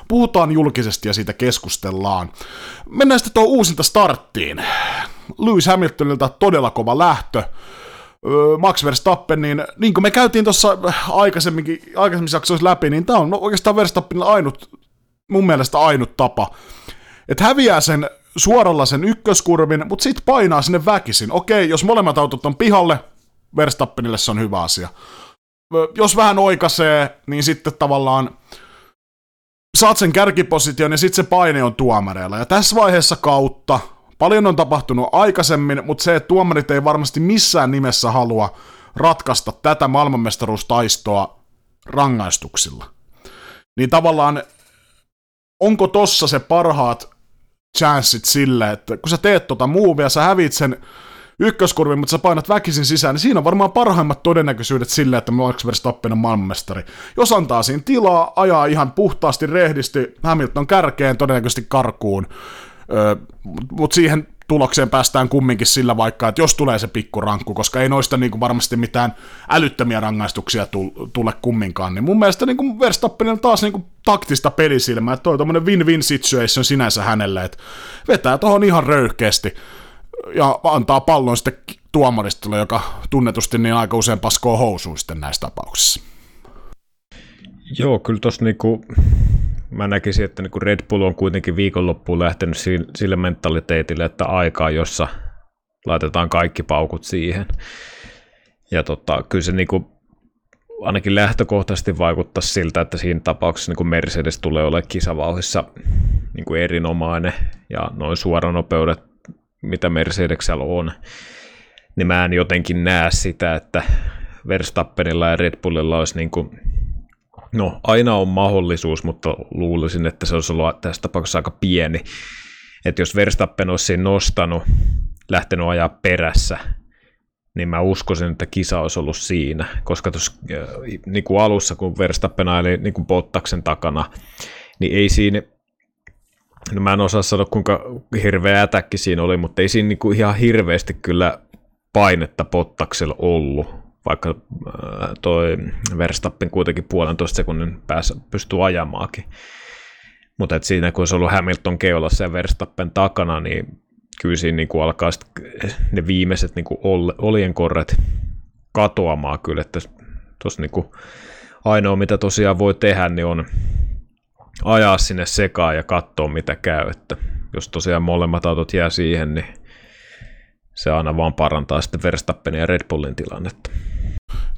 puhutaan julkisesti ja siitä keskustellaan. Mennään sitten tuohon uusinta starttiin. Lewis Hamiltonilta todella kova lähtö, Max Verstappen, niin, niin kuin me käytiin tuossa aikaisemminkin, aikaisemmissa jaksoissa läpi, niin tämä on oikeastaan Verstappenilla ainut, mun mielestä ainut tapa, että häviää sen suoralla sen ykköskurvin, mutta sitten painaa sinne väkisin. Okei, jos molemmat autot on pihalle, Verstappenille se on hyvä asia. Jos vähän oikaisee, niin sitten tavallaan saat sen kärkiposition ja sitten se paine on tuomareilla. Ja tässä vaiheessa kautta Paljon on tapahtunut aikaisemmin, mutta se, että tuomarit ei varmasti missään nimessä halua ratkaista tätä maailmanmestaruustaistoa rangaistuksilla. Niin tavallaan, onko tossa se parhaat chanssit sille, että kun sä teet tota movea, sä hävit sen ykköskurvin, mutta sä painat väkisin sisään, niin siinä on varmaan parhaimmat todennäköisyydet sille, että Max Verstappen on maailmanmestari. Jos antaa siinä tilaa, ajaa ihan puhtaasti, rehdisti, Hamilton kärkeen, todennäköisesti karkuun, mutta siihen tulokseen päästään kumminkin sillä vaikka, että jos tulee se pikkurankku, koska ei noista niin kuin varmasti mitään älyttömiä rangaistuksia tule kumminkaan, niin mun mielestä niin kuin Verstappen on taas niin kuin taktista pelisilmää, että toi tommonen win-win situation sinänsä hänelle, että vetää tohon ihan röyhkeästi ja antaa pallon sitten tuomaristolle, joka tunnetusti niin aika usein paskoo housuun sitten näissä tapauksissa. Joo, kyllä tuossa niinku, mä näkisin, että niinku Red Bull on kuitenkin viikonloppuun lähtenyt sille mentaliteetille, että aikaa, jossa laitetaan kaikki paukut siihen. Ja tota, kyllä se niinku, ainakin lähtökohtaisesti vaikuttaa siltä, että siinä tapauksessa niin Mercedes tulee olemaan kisavauhissa niin kuin erinomainen ja noin suoranopeudet, mitä Mercedesellä on, niin mä en jotenkin näe sitä, että Verstappenilla ja Red Bullilla olisi niin kuin, no aina on mahdollisuus, mutta luulisin, että se olisi ollut tässä tapauksessa aika pieni, että jos Verstappen olisi nostanut, lähtenyt ajaa perässä, niin mä uskoisin, että kisa olisi ollut siinä, koska tuossa äh, niin kuin alussa, kun Verstappen aili niin kuin Bottaksen takana, niin ei siinä, no mä en osaa sanoa kuinka hirveä ätäkki siinä oli, mutta ei siinä niin kuin ihan hirveästi kyllä painetta Bottaksella ollut, vaikka äh, toi Verstappen kuitenkin puolentoista sekunnin päässä pystyy ajamaakin. Mutta siinä kun olisi ollut Hamilton keulassa ja Verstappen takana, niin kyllä siinä niin kuin alkaa ne viimeiset niin kuin oljenkorret katoamaan kyllä, että tuossa niin ainoa mitä tosiaan voi tehdä, niin on ajaa sinne sekaan ja katsoa mitä käy, että jos tosiaan molemmat autot jää siihen, niin se aina vaan parantaa sitten Verstappenin ja Red Bullin tilannetta.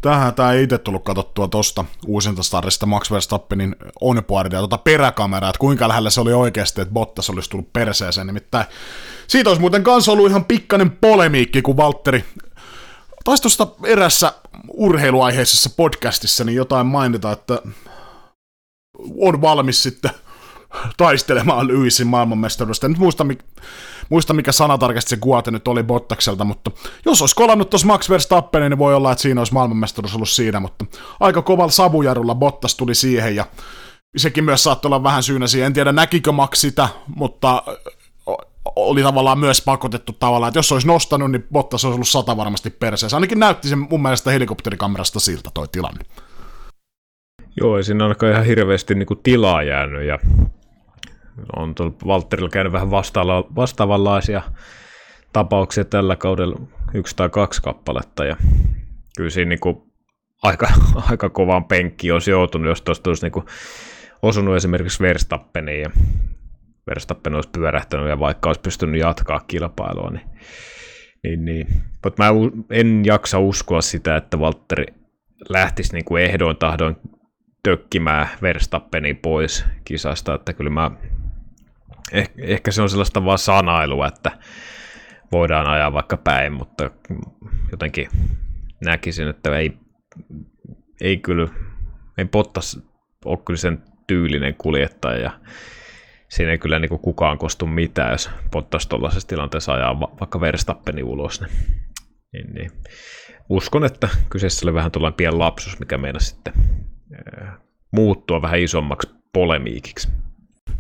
Tähän tämä ei itse tullut katsottua tuosta uusinta starista Max Verstappenin onboardia, tuota peräkameraa, että kuinka lähellä se oli oikeasti, että Bottas olisi tullut perseeseen. Nimittäin siitä olisi muuten kanssa ollut ihan pikkainen polemiikki, kun Valtteri taisi tuosta erässä urheiluaiheisessa podcastissa niin jotain mainita, että on valmis sitten taistelemaan Lewisin maailmanmestaruudesta. Nyt muista, muista mikä sana tarkasti se kuote nyt oli Bottakselta, mutta jos olisi kolannut tuossa Max Verstappen, niin voi olla, että siinä olisi maailmanmestaruus ollut siinä, mutta aika kovalla savujarulla Bottas tuli siihen ja sekin myös saattoi olla vähän syynä siihen. En tiedä näkikö Max sitä, mutta oli tavallaan myös pakotettu tavallaan, että jos olisi nostanut, niin Bottas olisi ollut sata varmasti perseessä. Ainakin näytti sen mun mielestä helikopterikamerasta siltä toi tilanne. Joo, ei siinä ainakaan ihan hirveästi niin kuin tilaa jäänyt ja on tuolla Valtterilla käynyt vähän vastaava, vastaavanlaisia tapauksia tällä kaudella, yksi tai kaksi kappaletta, ja kyllä siinä niin kuin aika, <laughs> aika kovaan penkkiin olisi joutunut, jos tuosta olisi niin kuin osunut esimerkiksi Verstappeniin, ja Verstappen olisi pyörähtänyt, ja vaikka olisi pystynyt jatkaa kilpailua, niin, niin, niin. Mutta mä en jaksa uskoa sitä, että Valtteri lähtisi niin kuin ehdoin tahdoin tökkimään Verstappeni pois kisasta, että kyllä mä eh, ehkä se on sellaista vaan sanailua, että voidaan ajaa vaikka päin, mutta jotenkin näkisin, että ei, ei kyllä, ei Bottas ole kyllä sen tyylinen kuljettaja ja siinä ei kyllä niin kukaan kostu mitään, jos Bottas tuollaisessa tilanteessa ajaa vaikka Verstappeni ulos. Niin, niin, niin. Uskon, että kyseessä oli vähän tuollainen pieni lapsus, mikä meinasi sitten muuttua vähän isommaksi polemiikiksi.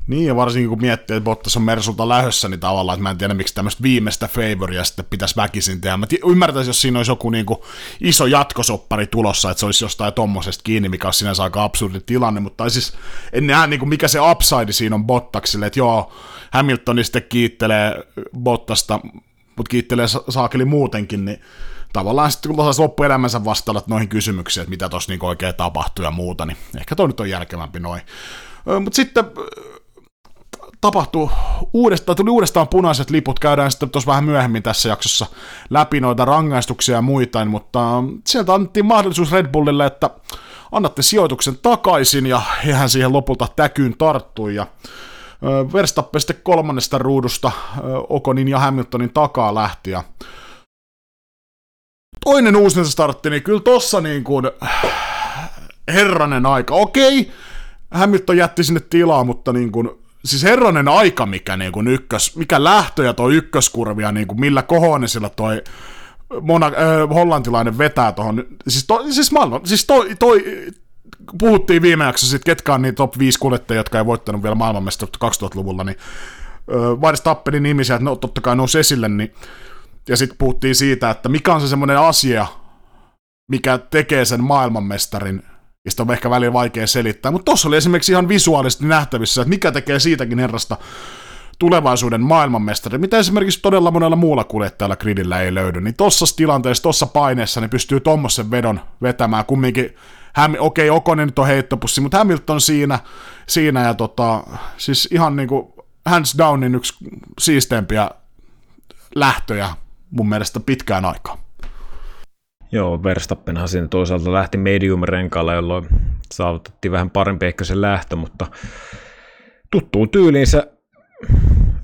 Niin, ja varsinkin kun miettii, että Bottas on Mersulta lähössä, niin tavallaan, että mä en tiedä, miksi tämmöistä viimeistä favoria sitten pitäisi väkisin tehdä. Mä ymmärtäisin, jos siinä olisi joku niin kuin iso jatkosoppari tulossa, että se olisi jostain tommosesta kiinni, mikä olisi sinänsä aika absurdi tilanne, mutta siis en näe, niin kuin mikä se upside siinä on Bottaksille, että joo, Hamilton sitten kiittelee Bottasta, mutta kiittelee saakeli muutenkin, niin tavallaan sitten kun loppuelämänsä vastaavat noihin kysymyksiin, että mitä tuossa niin oikein tapahtuu ja muuta, niin ehkä toi nyt on järkevämpi noin. Mutta sitten tapahtuu uudestaan, tuli uudestaan punaiset liput, käydään sitten tuossa vähän myöhemmin tässä jaksossa läpi noita rangaistuksia ja muita, mutta sieltä annettiin mahdollisuus Red Bullille, että annatte sijoituksen takaisin ja hän siihen lopulta täkyyn tarttui ja Verstappen sitten kolmannesta ruudusta Okonin ja Hamiltonin takaa lähti ja toinen uusinta startti, niin kyllä tossa niin kuin herranen aika, okei, Hamilton jätti sinne tilaa, mutta niin kuin, siis herranen aika, mikä, niin kuin ykkös, mikä lähtö ja toi ykköskurvia, niin kuin millä sillä toi mona, äh, hollantilainen vetää tuohon, siis, to, siis maailman, siis toi, toi, puhuttiin viime jaksossa ketkä on niin top 5 kuljettajia, jotka ei voittanut vielä maailmanmestaruutta 2000-luvulla, niin äh, Tappelin nimisiä, että no, totta kai nousi esille, niin ja sitten puhuttiin siitä, että mikä on se semmoinen asia, mikä tekee sen maailmanmestarin, ja sitä on ehkä välillä vaikea selittää, mutta tuossa oli esimerkiksi ihan visuaalisesti nähtävissä, että mikä tekee siitäkin herrasta tulevaisuuden maailmanmestari, mitä esimerkiksi todella monella muulla kuljettajalla gridillä ei löydy, niin tossa tilanteessa, tossa paineessa, niin pystyy tuommoisen vedon vetämään kumminkin Häm, okei, okay, Okonen nyt on heittopussi, mutta Hamilton siinä, siinä ja tota, siis ihan niinku hands downin yksi siisteimpiä lähtöjä mun mielestä pitkään aikaan. Joo, Verstappenhan siinä toisaalta lähti medium-renkaalla, jolloin saavutettiin vähän parempi ehkä se lähtö, mutta tuttuun tyyliinsä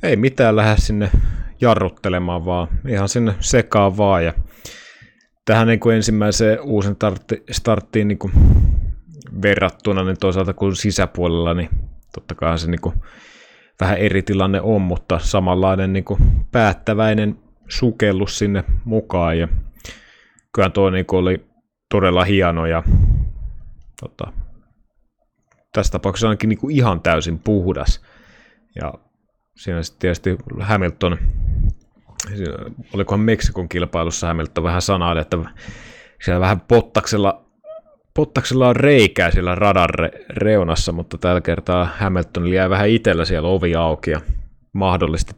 ei mitään lähde sinne jarruttelemaan, vaan ihan sinne sekaan vaan. Ja tähän niin kuin ensimmäiseen uusen startti, starttiin niin kuin verrattuna, niin toisaalta kuin sisäpuolella, niin totta kai se niin kuin vähän eri tilanne on, mutta samanlainen niin kuin päättäväinen sukellus sinne mukaan. Ja kyllä tuo niin oli todella hieno ja tota, tässä tapauksessa ainakin niin kuin ihan täysin puhdas. Ja siinä sitten tietysti Hamilton, olikohan Meksikon kilpailussa Hamilton vähän sanaili, että siellä vähän pottaksella, pottaksella on reikää siellä radan re, reunassa, mutta tällä kertaa Hamilton jäi vähän itsellä siellä ovi auki ja mahdollisesti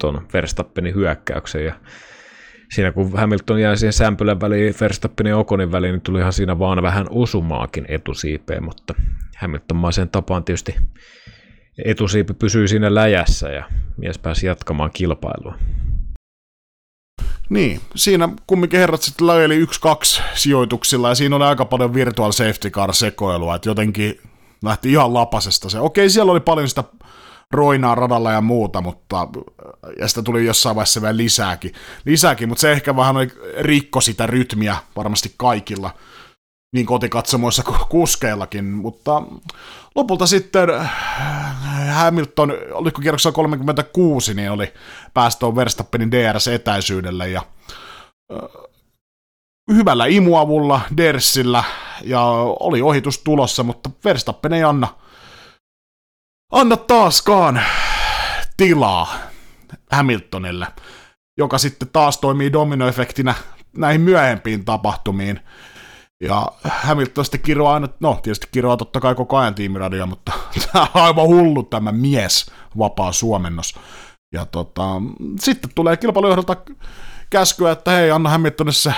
tuon Verstappenin hyökkäyksen ja siinä kun Hamilton jäi siihen sämpylän väliin, Verstappenin ja Okonin väliin, niin tulihan siinä vaan vähän osumaakin etusiipeen, mutta Hamiltonmaiseen tapaan tietysti etusiipi pysyy siinä läjässä ja mies pääsi jatkamaan kilpailua. Niin, siinä kumminkin herrat sitten löili 1-2 sijoituksilla ja siinä oli aika paljon virtual safety car sekoilua, että jotenkin lähti ihan lapasesta se. Okei, siellä oli paljon sitä roinaa radalla ja muuta, mutta ja sitä tuli jossain vaiheessa vielä lisääkin, lisääkin mutta se ehkä vähän rikko sitä rytmiä varmasti kaikilla niin kotikatsomoissa kuin kuskeillakin, mutta lopulta sitten äh, Hamilton, oliko kierroksella 36, niin oli päästö Verstappenin DRS-etäisyydelle ja äh, hyvällä imuavulla, Dersillä ja oli ohitus tulossa, mutta Verstappen ei anna, anna taaskaan tilaa Hamiltonille, joka sitten taas toimii dominoefektinä näihin myöhempiin tapahtumiin. Ja Hamilton sitten kiroaa aina, no tietysti kiroaa totta kai koko ajan tiimiradio, mutta tämä <laughs> on aivan hullu tämä mies, vapaa suomennos. Ja tota, sitten tulee kilpailujohdolta käskyä, että hei, anna Hamiltonille se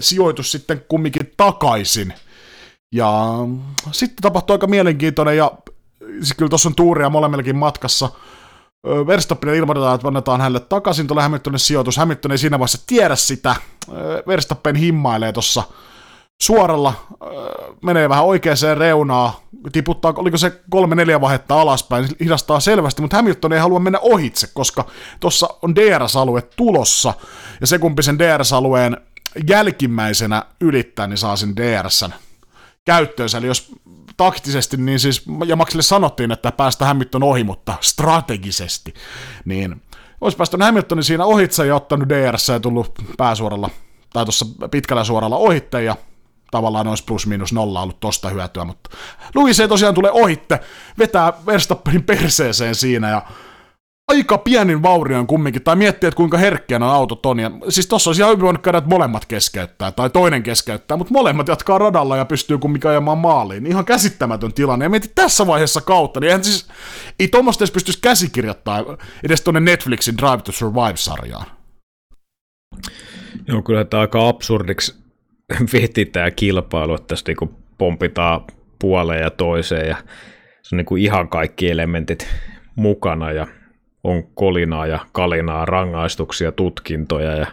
sijoitus sitten kumminkin takaisin. Ja sitten tapahtui aika mielenkiintoinen, ja kyllä tuossa on tuuria molemmillakin matkassa. Verstappenille ilmoitetaan, että annetaan hänelle takaisin, tulee Hamiltonin sijoitus. Hamilton ei siinä vaiheessa tiedä sitä. Verstappen himmailee tuossa suoralla, menee vähän oikeaan reunaan, tiputtaa, oliko se kolme-neljä vaihetta alaspäin, hidastaa selvästi, mutta Hamilton ei halua mennä ohitse, koska tuossa on DRS-alue tulossa, ja se kumpi sen DRS-alueen jälkimmäisenä ylittää, niin saa sen DRSn käyttöönsä, eli jos taktisesti, niin siis, ja Maxille sanottiin, että päästä Hamilton ohi, mutta strategisesti, niin olisi päästänyt Hamiltonin siinä ohitse ja ottanut DRS ja tullut pääsuoralla, tai tuossa pitkällä suoralla ohitte, ja tavallaan olisi plus miinus nolla ollut tosta hyötyä, mutta Luis ei tosiaan tule ohitte, vetää Verstappenin perseeseen siinä ja aika pienin vaurion kumminkin, tai miettii, että kuinka herkkiä on autot on. Ja, siis tossa olisi ihan hyvin voinut käydä, että molemmat keskeyttää, tai toinen keskeyttää, mutta molemmat jatkaa radalla ja pystyy kumminkin ajamaan maaliin. Ihan käsittämätön tilanne. Ja mietit tässä vaiheessa kautta, niin eihän siis, ei tuommoista edes pystyisi käsikirjoittaa edes tuonne Netflixin Drive to Survive-sarjaan. Joo, kyllä tämä aika absurdiksi <laughs> veti tämä kilpailu, että tässä niinku pompitaan puoleen ja toiseen ja se on niinku ihan kaikki elementit mukana ja on kolinaa ja kalinaa, rangaistuksia, tutkintoja ja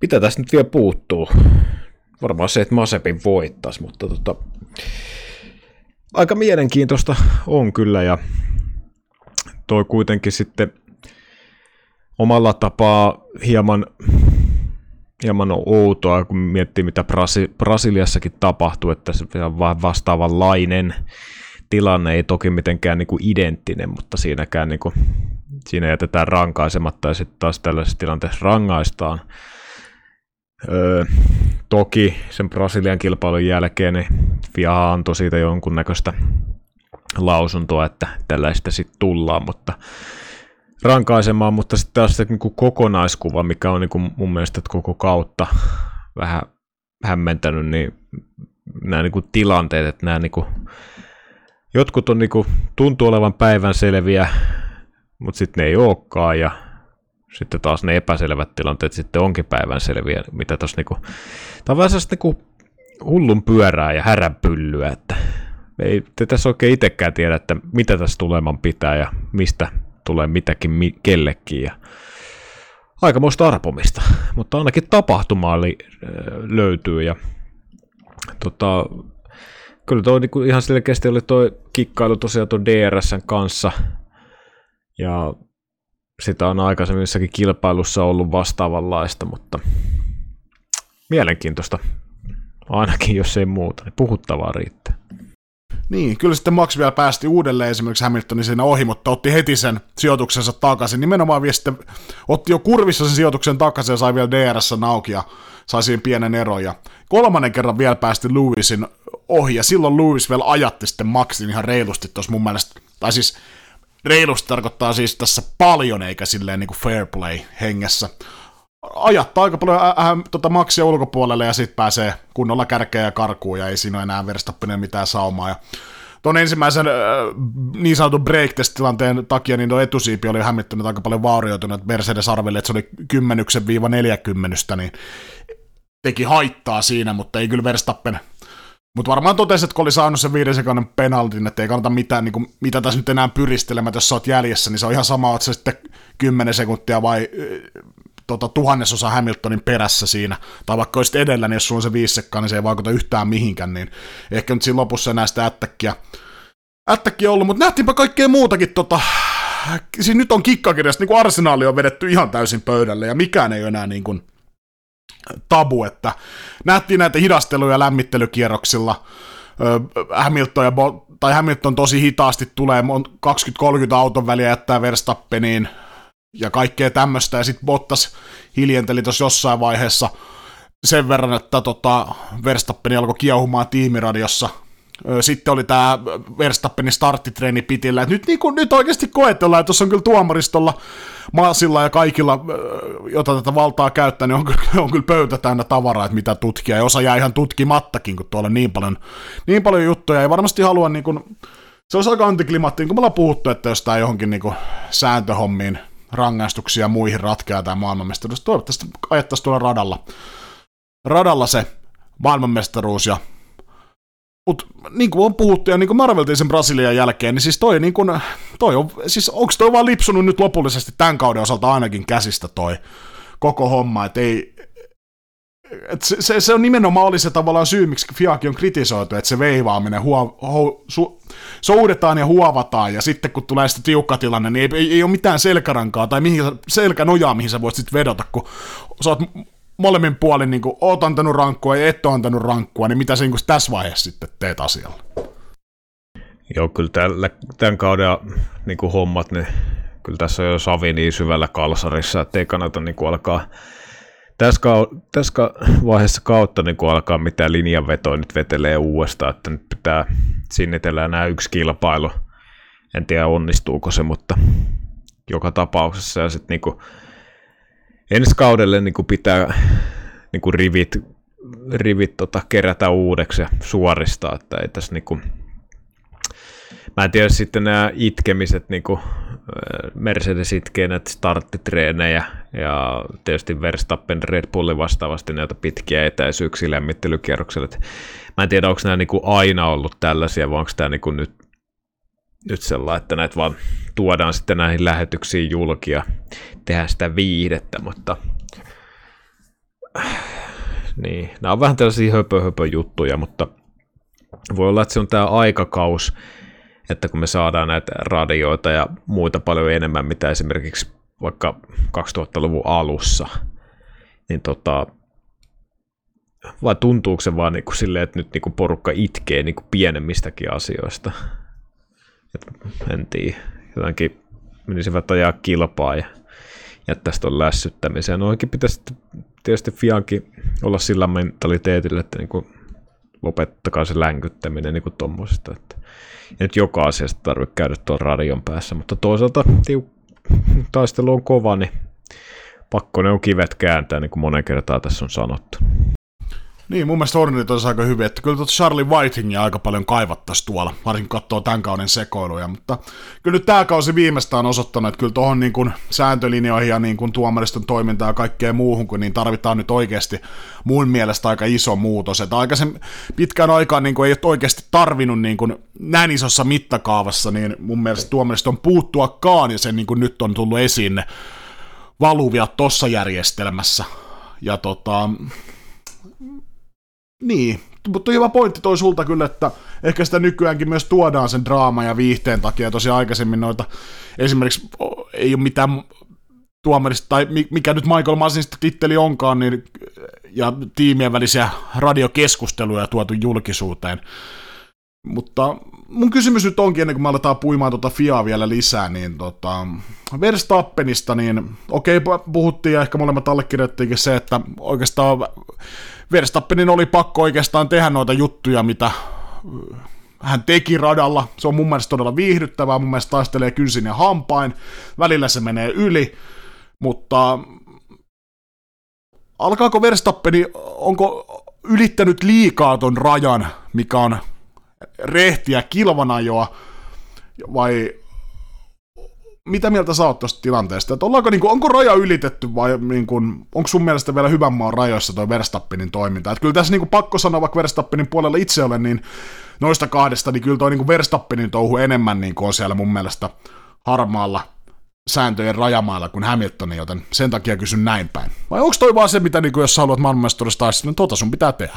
mitä tässä nyt vielä puuttuu? Varmaan se, että Masepin voittaisi, mutta tota, aika mielenkiintoista on kyllä ja toi kuitenkin sitten omalla tapaa hieman hieman outoa, kun miettii, mitä Brasi- Brasiliassakin tapahtuu, että se on vaan vastaavanlainen tilanne, ei toki mitenkään niin kuin identtinen, mutta siinäkään niin kuin, siinä jätetään rankaisematta ja sitten taas tällaisessa tilanteessa rangaistaan. Öö, toki sen Brasilian kilpailun jälkeen niin FIA antoi siitä jonkunnäköistä lausuntoa, että tällaista sitten tullaan, mutta rankaisemaan, mutta sitten taas se niin kuin kokonaiskuva, mikä on niin kuin mun mielestä koko kautta vähän hämmentänyt, niin nämä niin kuin tilanteet, että nämä niin kuin, jotkut on niin kuin, tuntuu olevan päivän selviä, mutta sitten ne ei olekaan ja sitten taas ne epäselvät tilanteet sitten onkin päivän selviä, mitä tuossa niinku, tämä on vähän niinku hullun pyörää ja häränpyllyä, että ei te tässä oikein itsekään tiedä, että mitä tässä tuleman pitää ja mistä tulee mitäkin mi- kellekin ja aikamoista arpomista, mutta ainakin tapahtuma oli, löytyy ja tota, kyllä toi niinku ihan selkeästi oli toi kikkailu tosiaan tuon DRSn kanssa ja sitä on aikaisemmissakin kilpailussa ollut vastaavanlaista, mutta mielenkiintoista ainakin, jos ei muuta, niin puhuttavaa riittää. Niin, kyllä sitten Max vielä päästi uudelleen esimerkiksi Hamiltonin siinä ohi, mutta otti heti sen sijoituksensa takaisin. Nimenomaan vielä sitten otti jo kurvissa sen sijoituksen takaisin ja sai vielä DRS auki ja sai siihen pienen eron. Ja kolmannen kerran vielä päästi Lewisin ohi ja silloin Lewis vielä ajatti sitten Maxin ihan reilusti tuossa mun mielestä. Tai siis reilusti tarkoittaa siis tässä paljon eikä silleen niin kuin fair play hengessä ajattaa aika paljon äh, tota maksia ulkopuolelle ja sitten pääsee kunnolla kärkeä ja karkuun ja ei siinä ole enää Verstappinen mitään saumaa. Ja tuon ensimmäisen äh, niin sanotun break tilanteen takia niin tuo etusiipi oli hämmittänyt aika paljon vaurioitunut Mercedes arveli, että se oli 10-40, niin teki haittaa siinä, mutta ei kyllä Verstappen mutta varmaan totesi, että kun oli saanut sen viiden sekunnin penaltin, että ei kannata mitään, niin kuin, mitä tässä nyt enää pyristelemään, jos sä oot jäljessä, niin se on ihan sama, että se sitten 10 sekuntia vai tota, tuhannesosa Hamiltonin perässä siinä, tai vaikka olisit edellä, niin jos sulla on se viisi sekkaa, niin se ei vaikuta yhtään mihinkään, niin ehkä nyt siinä lopussa enää sitä ättäkkiä, ättäkkiä ollut, mutta nähtiinpä kaikkea muutakin, tota, siis nyt on kikkakirjasta, niin kuin arsenaali on vedetty ihan täysin pöydälle, ja mikään ei ole enää niin kuin tabu, että nähtiin näitä hidasteluja lämmittelykierroksilla, Hamilton, ja tai Hamilton tosi hitaasti tulee, 20-30 auton väliä jättää Verstappeniin, ja kaikkea tämmöistä, ja sitten Bottas hiljenteli tuossa jossain vaiheessa sen verran, että tota, Verstappen alkoi kiehumaan tiimiradiossa. Sitten oli tämä Verstappenin starttitreeni pitillä, nyt, niin kun, nyt oikeasti koetellaan, että tuossa on kyllä tuomaristolla, Maasilla ja kaikilla, jota tätä valtaa käyttää, niin on, kyllä, <laughs> on kyllä pöytä täynnä tavaraa, että mitä tutkia, ja osa jää ihan tutkimattakin, kun tuolla niin paljon, niin paljon juttuja, ei varmasti halua niin kun, se olisi aika antiklimaatti, niin kuin me ollaan puhuttu, että jos tämä johonkin niin kuin sääntöhommiin rangaistuksia muihin ratkeaa tämä maailmanmestaruus. Toivottavasti ajettaisiin tuolla radalla, radalla se maailmanmestaruus ja mutta niin kuin on puhuttu ja niin kuin mä arveltiin sen Brasilian jälkeen, niin siis toi, niin kuin, toi on, siis onko toi vaan lipsunut nyt lopullisesti tämän kauden osalta ainakin käsistä toi koko homma, että ei, et se, se, se, on nimenomaan oli se tavallaan syy, miksi Fiakin on kritisoitu, että se veivaaminen huo, hu, su, soudetaan ja huovataan, ja sitten kun tulee sitten tiukka tilanne, niin ei, ei, ei ole mitään selkärankaa tai mihin, selkänojaa, mihin sä voit sitten vedota, kun sä oot molemmin puolin, niin kuin, oot antanut rankkua ja et ole antanut rankkua, niin mitä sä niin kuin, tässä vaiheessa sitten teet asialla? Joo, kyllä tällä, tämän kauden niin kuin hommat, niin kyllä tässä on jo savi niin syvällä kalsarissa, että ei kannata niin kuin alkaa tässä, tässä vaiheessa kautta niin alkaa mitään linjanvetoa nyt vetelee uudestaan, että nyt pitää sinnitellä enää yksi kilpailu. En tiedä onnistuuko se, mutta joka tapauksessa. Ja sitten niin ensi kaudelle niin pitää niin rivit, rivit tota, kerätä uudeksi ja suoristaa, että ei tässä niin kuin, Mä en tiedä sitten nämä itkemiset, niin kuin Mercedes itkee näitä starttitreenejä ja tietysti Verstappen Red Bullin vastaavasti näitä pitkiä etäisyyksiä lämmittelykierrokselle. Mä en tiedä, onko nämä niin kuin aina ollut tällaisia vai onko tämä niin kuin nyt, nyt sellainen, että näitä vaan tuodaan sitten näihin lähetyksiin julkia, tehdään sitä viihdettä, mutta niin, nämä on vähän tällaisia höpö, höpö juttuja, mutta voi olla, että se on tämä aikakaus, että kun me saadaan näitä radioita ja muita paljon enemmän, mitä esimerkiksi vaikka 2000-luvun alussa, niin tota, vai tuntuuko se vaan niin kuin silleen, että nyt niin kuin porukka itkee niin kuin pienemmistäkin asioista? En tiedä. Jotenkin menisivät ajaa kilpaa ja jättäisi tuon lässyttämiseen. No oikein pitäisi tietysti Fiankin olla sillä mentaliteetillä, että niin kuin lopettakaa se länkyttäminen niin kuin tommosesta. Että nyt joka asiasta tarvitse käydä tuon radion päässä, mutta toisaalta tiu, taistelu on kova, niin pakko ne on kivet kääntää, niin kuin monen kertaa tässä on sanottu. Niin, mun mielestä Hornetit olisi aika hyvin, että kyllä tuota Charlie Whitingia aika paljon kaivattaisi tuolla, varsinkin katsoo tämän kauden sekoiluja, mutta kyllä nyt tämä kausi viimeistään on osoittanut, että kyllä tuohon niin sääntölinjoihin ja niin kuin tuomariston toimintaan ja kaikkeen muuhun, kun niin tarvitaan nyt oikeasti mun mielestä aika iso muutos, että aikaisen pitkään aikaan niin kuin ei ole oikeasti tarvinnut niin kuin näin isossa mittakaavassa, niin mun mielestä tuomariston puuttuakaan, ja se niin kuin nyt on tullut esiin ne valuvia tossa järjestelmässä, ja tota, niin, mutta hyvä pointti toi sulta kyllä, että ehkä sitä nykyäänkin myös tuodaan sen draama ja viihteen takia. Tosiaan aikaisemmin noita, esimerkiksi ei ole mitään tuomarista, tai mikä nyt Michael Massinista titteli onkaan, niin, ja tiimien välisiä radiokeskusteluja tuotu julkisuuteen. Mutta mun kysymys nyt onkin, ennen kuin me aletaan puimaan tuota Fiaa vielä lisää, niin tota, Verstappenista, niin okei, okay, puhuttiin ja ehkä molemmat allekirjoittiinkin se, että oikeastaan Verstappenin oli pakko oikeastaan tehdä noita juttuja, mitä äh, hän teki radalla. Se on mun mielestä todella viihdyttävää, mun mielestä taistelee kynsin ja hampain, välillä se menee yli, mutta alkaako Verstappeni, onko ylittänyt liikaa ton rajan, mikä on rehtiä kilvanajoa, vai mitä mieltä sä oot tuosta tilanteesta? Että ollaanko, niin kuin, onko raja ylitetty vai niin kuin, onko sun mielestä vielä hyvän maan rajoissa toi Verstappenin toiminta? Että kyllä tässä niin kuin, pakko sanoa, vaikka Verstappenin puolella itse olen, niin noista kahdesta, niin kyllä toi niin kuin Verstappenin touhu enemmän niin kuin on siellä mun mielestä harmaalla sääntöjen rajamailla kuin Hamiltonin, joten sen takia kysyn näin päin. Vai onko toi vaan se, mitä niin kuin, jos sä haluat maailmanmestaruudesta taistella, niin tota sun pitää tehdä?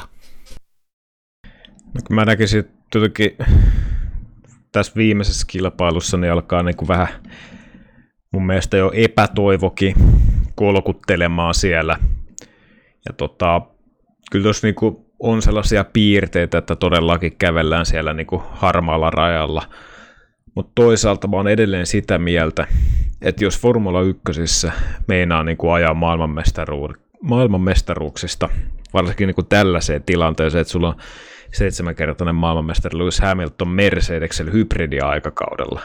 No, mä näkisin jotenkin tässä viimeisessä kilpailussa niin alkaa niin kuin vähän mun mielestä jo epätoivokin kolkuttelemaan siellä. Ja tota, kyllä tuossa niin on sellaisia piirteitä, että todellakin kävellään siellä niin kuin harmaalla rajalla. Mutta toisaalta mä oon edelleen sitä mieltä, että jos Formula 1 meinaa niin kuin ajaa maailmanmestaruud- maailmanmestaruuksista, varsinkin niin kuin tällaiseen tilanteeseen, että sulla on seitsemänkertainen maailmanmestari Lewis Hamilton Mercedesellä hybridiaikakaudella,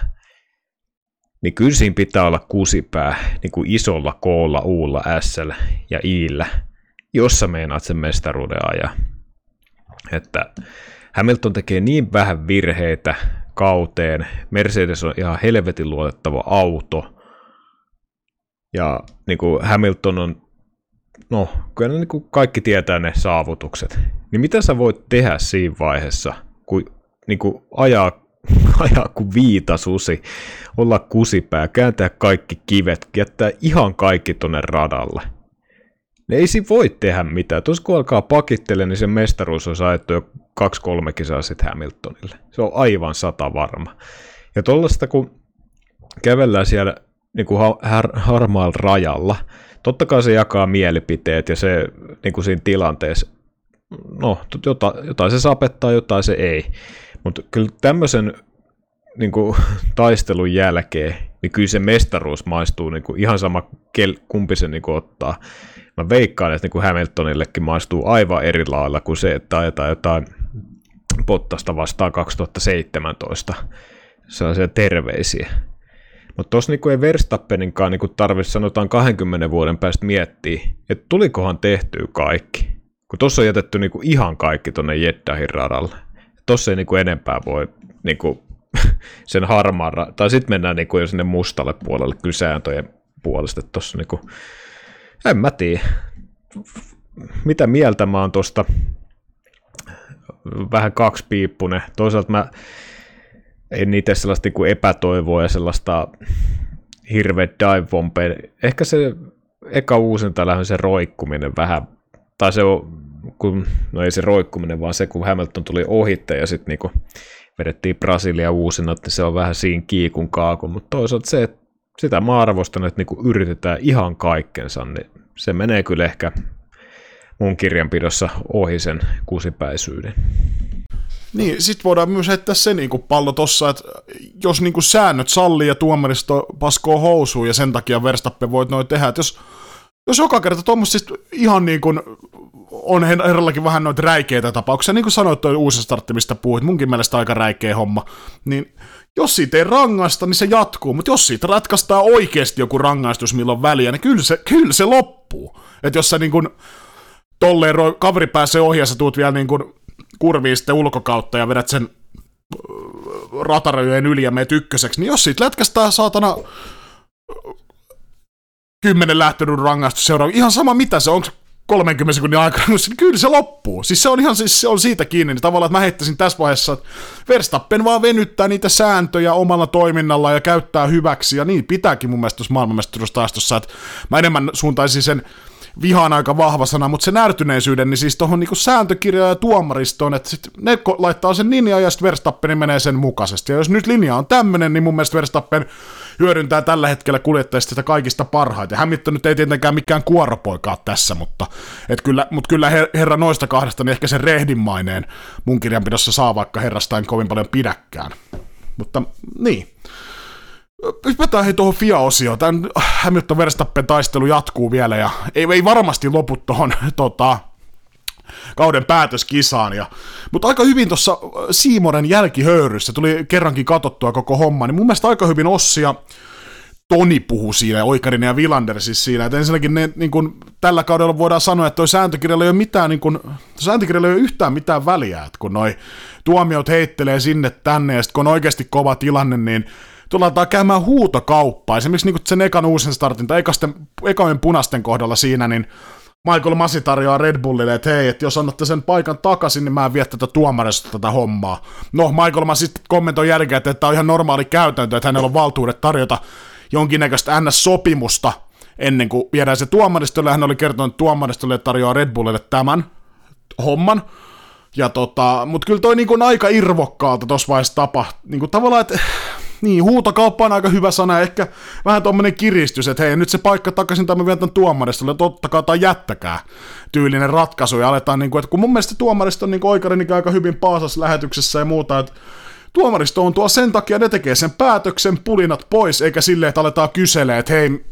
niin kyllä siinä pitää olla kusipää niin kuin isolla koolla, uulla, s ja iillä, jossa meinaat sen mestaruuden ajaa. Että Hamilton tekee niin vähän virheitä kauteen, Mercedes on ihan helvetin luotettava auto, ja niin kuin Hamilton on no, kyllä niin kuin kaikki tietää ne saavutukset. Niin mitä sä voit tehdä siinä vaiheessa, kun niin kuin ajaa, <laughs> ajaa kuin viitasusi, olla kusipää, kääntää kaikki kivet, jättää ihan kaikki tonne radalle. Ne ei siinä voi tehdä mitään. Tuossa kun alkaa pakittele, niin se mestaruus on saettu jo kaksi-kolme kisaa sitten Hamiltonille. Se on aivan sata varma. Ja tuollaista kun kävellään siellä niin kuin har- harmaalla rajalla, totta kai se jakaa mielipiteet ja se niin kuin siinä tilanteessa, no jota, jotain se sapettaa, jotain se ei. Mutta kyllä tämmöisen niin kuin, taistelun jälkeen, niin kyllä se mestaruus maistuu niin kuin, ihan sama, kel, kumpi se niin kuin, ottaa. Mä veikkaan, että niin kuin Hamiltonillekin maistuu aivan eri lailla kuin se, että ajetaan jotain Pottasta vastaan 2017. Sellaisia terveisiä. Mutta tuossa niinku ei Verstappeninkaan niinku tarvitse sanotaan 20 vuoden päästä miettiä, että tulikohan tehtyä kaikki. Kun tuossa on jätetty niinku ihan kaikki tuonne Jeddahin radalle. Tuossa ei niinku enempää voi niinku <laughs> sen harmaan, ra- tai sitten mennään niinku jo sinne mustalle puolelle kyllä sääntöjen puolesta. Tossa niinku, en mä tiedä. Mitä mieltä mä oon tuosta vähän kaksipiippunen. Toisaalta mä en itse sellaista kuin epätoivoa ja sellaista hirveä dive Ehkä se eka uusinta lähden se roikkuminen vähän, tai se on, kun, no ei se roikkuminen, vaan se kun Hamilton tuli ohitte ja sitten niinku vedettiin Brasilia uusina, että se on vähän siinä kiikun kaakun, mutta toisaalta se, että sitä mä arvostan, että niinku yritetään ihan kaikkensa, niin se menee kyllä ehkä mun kirjanpidossa ohi sen kusipäisyyden. Niin, sit voidaan myös heittää se niinku pallo tossa, että jos niinku säännöt sallii ja tuomaristo paskoo housuun ja sen takia Verstappen voit noin tehdä, että jos, jos joka kerta tuommoista siis ihan niin kuin on herrallakin vähän noita räikeitä tapauksia, niin kuin sanoit toi uusi startti, mistä puhuit, munkin mielestä aika räikeä homma, niin jos siitä ei rangaista, niin se jatkuu, mutta jos siitä ratkaistaan oikeasti joku rangaistus, milloin väliä, niin kyllä se, kyllä se loppuu. Että jos sä niin kuin, tolleen kaveri pääsee ohi ja sä tuut vielä niin kuin kurviin sitten ulkokautta ja vedät sen ratarajojen yli ja meet ykköseksi, niin jos siitä lätkästää saatana kymmenen lähtönyt rangaistus seuraava, ihan sama mitä se on, 30 sekunnin aikana, <laughs> niin kyllä se loppuu. Siis se on ihan siis se on siitä kiinni, niin tavallaan, että mä heittäisin tässä vaiheessa, että Verstappen vaan venyttää niitä sääntöjä omalla toiminnalla ja käyttää hyväksi, ja niin pitääkin mun mielestä tuossa maailmanmestaruustaistossa, että mä enemmän suuntaisin sen vihaan aika vahva sana, mutta se närtyneisyyden, niin siis tuohon niinku sääntökirjaan ja tuomaristoon, että sit ne laittaa sen linjaan ja sitten Verstappen menee sen mukaisesti. Ja jos nyt linja on tämmöinen, niin mun mielestä Verstappen hyödyntää tällä hetkellä kuljettajista sitä kaikista parhaiten. Hamilton nyt ei tietenkään mikään kuoropoikaa tässä, mutta, et kyllä, mutta kyllä herra noista kahdesta, niin ehkä se rehdinmaineen mun kirjanpidossa saa, vaikka herrasta en kovin paljon pidäkään. Mutta niin. Hypätään hei tuohon FIA-osioon. Tämän Hamilton Verstappen taistelu jatkuu vielä ja ei, ei varmasti lopu tuohon tota, kauden päätöskisaan. Ja, mutta aika hyvin tuossa Siimoren jälkihöyryssä tuli kerrankin katottua koko homma, niin mun mielestä aika hyvin Ossi ja Toni puhuu siinä, Oikarinen ja Villander siis siinä, että ensinnäkin ne, niin kun, tällä kaudella voidaan sanoa, että toi sääntökirjalla ei ole mitään, niin kun, sääntökirjalla ei ole yhtään mitään väliä, että kun noi tuomiot heittelee sinne tänne, ja sitten kun on oikeasti kova tilanne, niin tullaan käymään huutokauppaa. Esimerkiksi niin sen ekan uusin startin tai ekasten, ekojen punasten kohdalla siinä, niin Michael Masi tarjoaa Red Bullille, että hei, että jos annatte sen paikan takaisin, niin mä en vie tätä tuomarista tätä hommaa. No, Michael Masi sitten kommentoi jälkeen, että tämä on ihan normaali käytäntö, että hänellä on valtuudet tarjota jonkinnäköistä NS-sopimusta ennen kuin viedään se tuomaristolle. Hän oli kertonut, että tuomaristolle tarjoaa Red Bullille tämän homman. Ja tota, mutta kyllä toi niin kuin aika irvokkaalta tuossa vaiheessa tapa. Niin kuin tavallaan, että niin, huutokauppa on aika hyvä sana, ehkä vähän tuommoinen kiristys, että hei, nyt se paikka takaisin tämä vietän tuomaristolle, ottakaa tai jättäkää tyylinen ratkaisu, ja aletaan, niin kuin, että kun mun mielestä tuomaristo on niin Oikarinkin aika hyvin paasas lähetyksessä ja muuta, että tuomaristo on tuo sen takia, ne tekee sen päätöksen, pulinat pois, eikä silleen, että aletaan kyselee, että hei,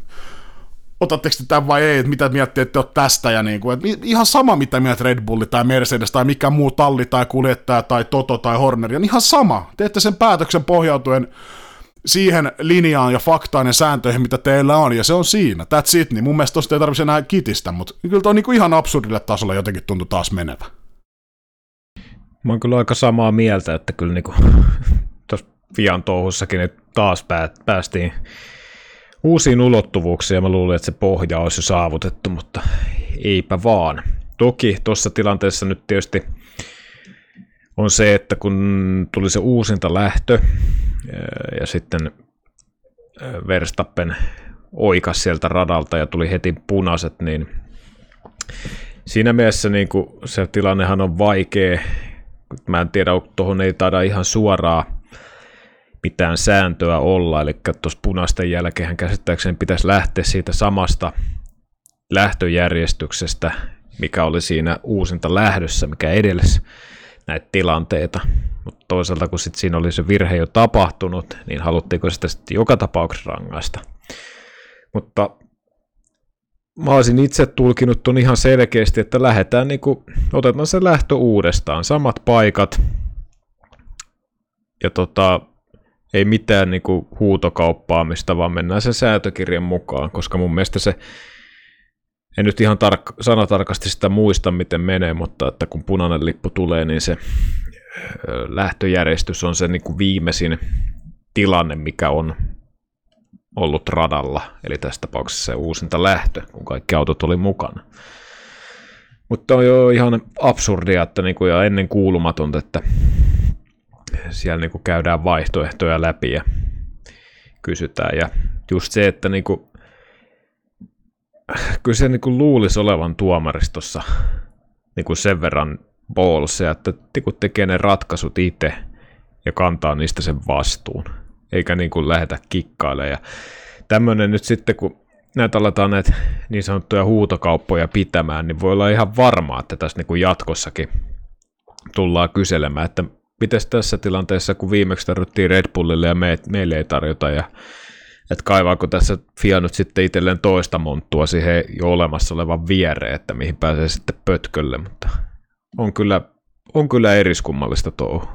otatteko te tämän vai ei, että mitä miettii, että oot tästä ja niin kuin, että ihan sama mitä mieltä Red Bull tai Mercedes tai mikä muu talli tai kuljettaja tai Toto tai Horner, on ihan sama. Teette sen päätöksen pohjautuen siihen linjaan ja faktaan ja sääntöihin, mitä teillä on, ja se on siinä. That's it, niin mun mielestä tosta ei tarvitse enää kitistä, mutta kyllä toi on niin ihan absurdille tasolle jotenkin tuntui taas menevä. Mä oon kyllä aika samaa mieltä, että kyllä <laughs> niin tuossa Fian touhussakin nyt taas päästiin uusiin ulottuvuuksiin ja mä luulin, että se pohja olisi jo saavutettu, mutta eipä vaan. Toki tuossa tilanteessa nyt tietysti on se, että kun tuli se uusinta lähtö ja sitten Verstappen oikas sieltä radalta ja tuli heti punaiset, niin siinä mielessä niin kuin se tilannehan on vaikea. Mä en tiedä, tuohon ei taida ihan suoraa mitään sääntöä olla, eli tuossa punaisten jälkeen käsittääkseni pitäisi lähteä siitä samasta lähtöjärjestyksestä, mikä oli siinä uusinta lähdössä, mikä edelsi näitä tilanteita. Mutta toisaalta, kun sit siinä oli se virhe jo tapahtunut, niin haluttiinko sitä sitten joka tapauksessa rangaista. Mutta mä olisin itse tulkinut ton ihan selkeästi, että lähdetään niinku, otetaan se lähtö uudestaan, samat paikat, ja tota, ei mitään niin kuin huutokauppaamista, vaan mennään sen säätökirjan mukaan, koska mun mielestä se, en nyt ihan tark- sanatarkasti sitä muista, miten menee, mutta että kun punainen lippu tulee, niin se lähtöjärjestys on se niin kuin viimeisin tilanne, mikä on ollut radalla, eli tässä tapauksessa se uusinta lähtö, kun kaikki autot oli mukana. Mutta on jo ihan absurdia että niin kuin, ja ennen kuulumatonta, että siellä niin kuin käydään vaihtoehtoja läpi ja kysytään. Ja just se, että niin kuin, kyllä se niin kuin luulisi olevan tuomaristossa niin kuin sen verran ballsia, että niin tekee ne ratkaisut itse ja kantaa niistä sen vastuun, eikä niin kuin lähetä kikkailemaan. Ja tämmöinen nyt sitten, kun näitä aletaan näitä niin sanottuja huutokauppoja pitämään, niin voi olla ihan varmaa, että tässä niin kuin jatkossakin tullaan kyselemään, että miten tässä tilanteessa, kun viimeksi tarvittiin Red Bullille ja me, meille ei tarjota, ja että kaivaako tässä FIA nyt sitten itselleen toista monttua siihen jo olemassa olevan viereen, että mihin pääsee sitten pötkölle, mutta on kyllä, on kyllä eriskummallista touhu.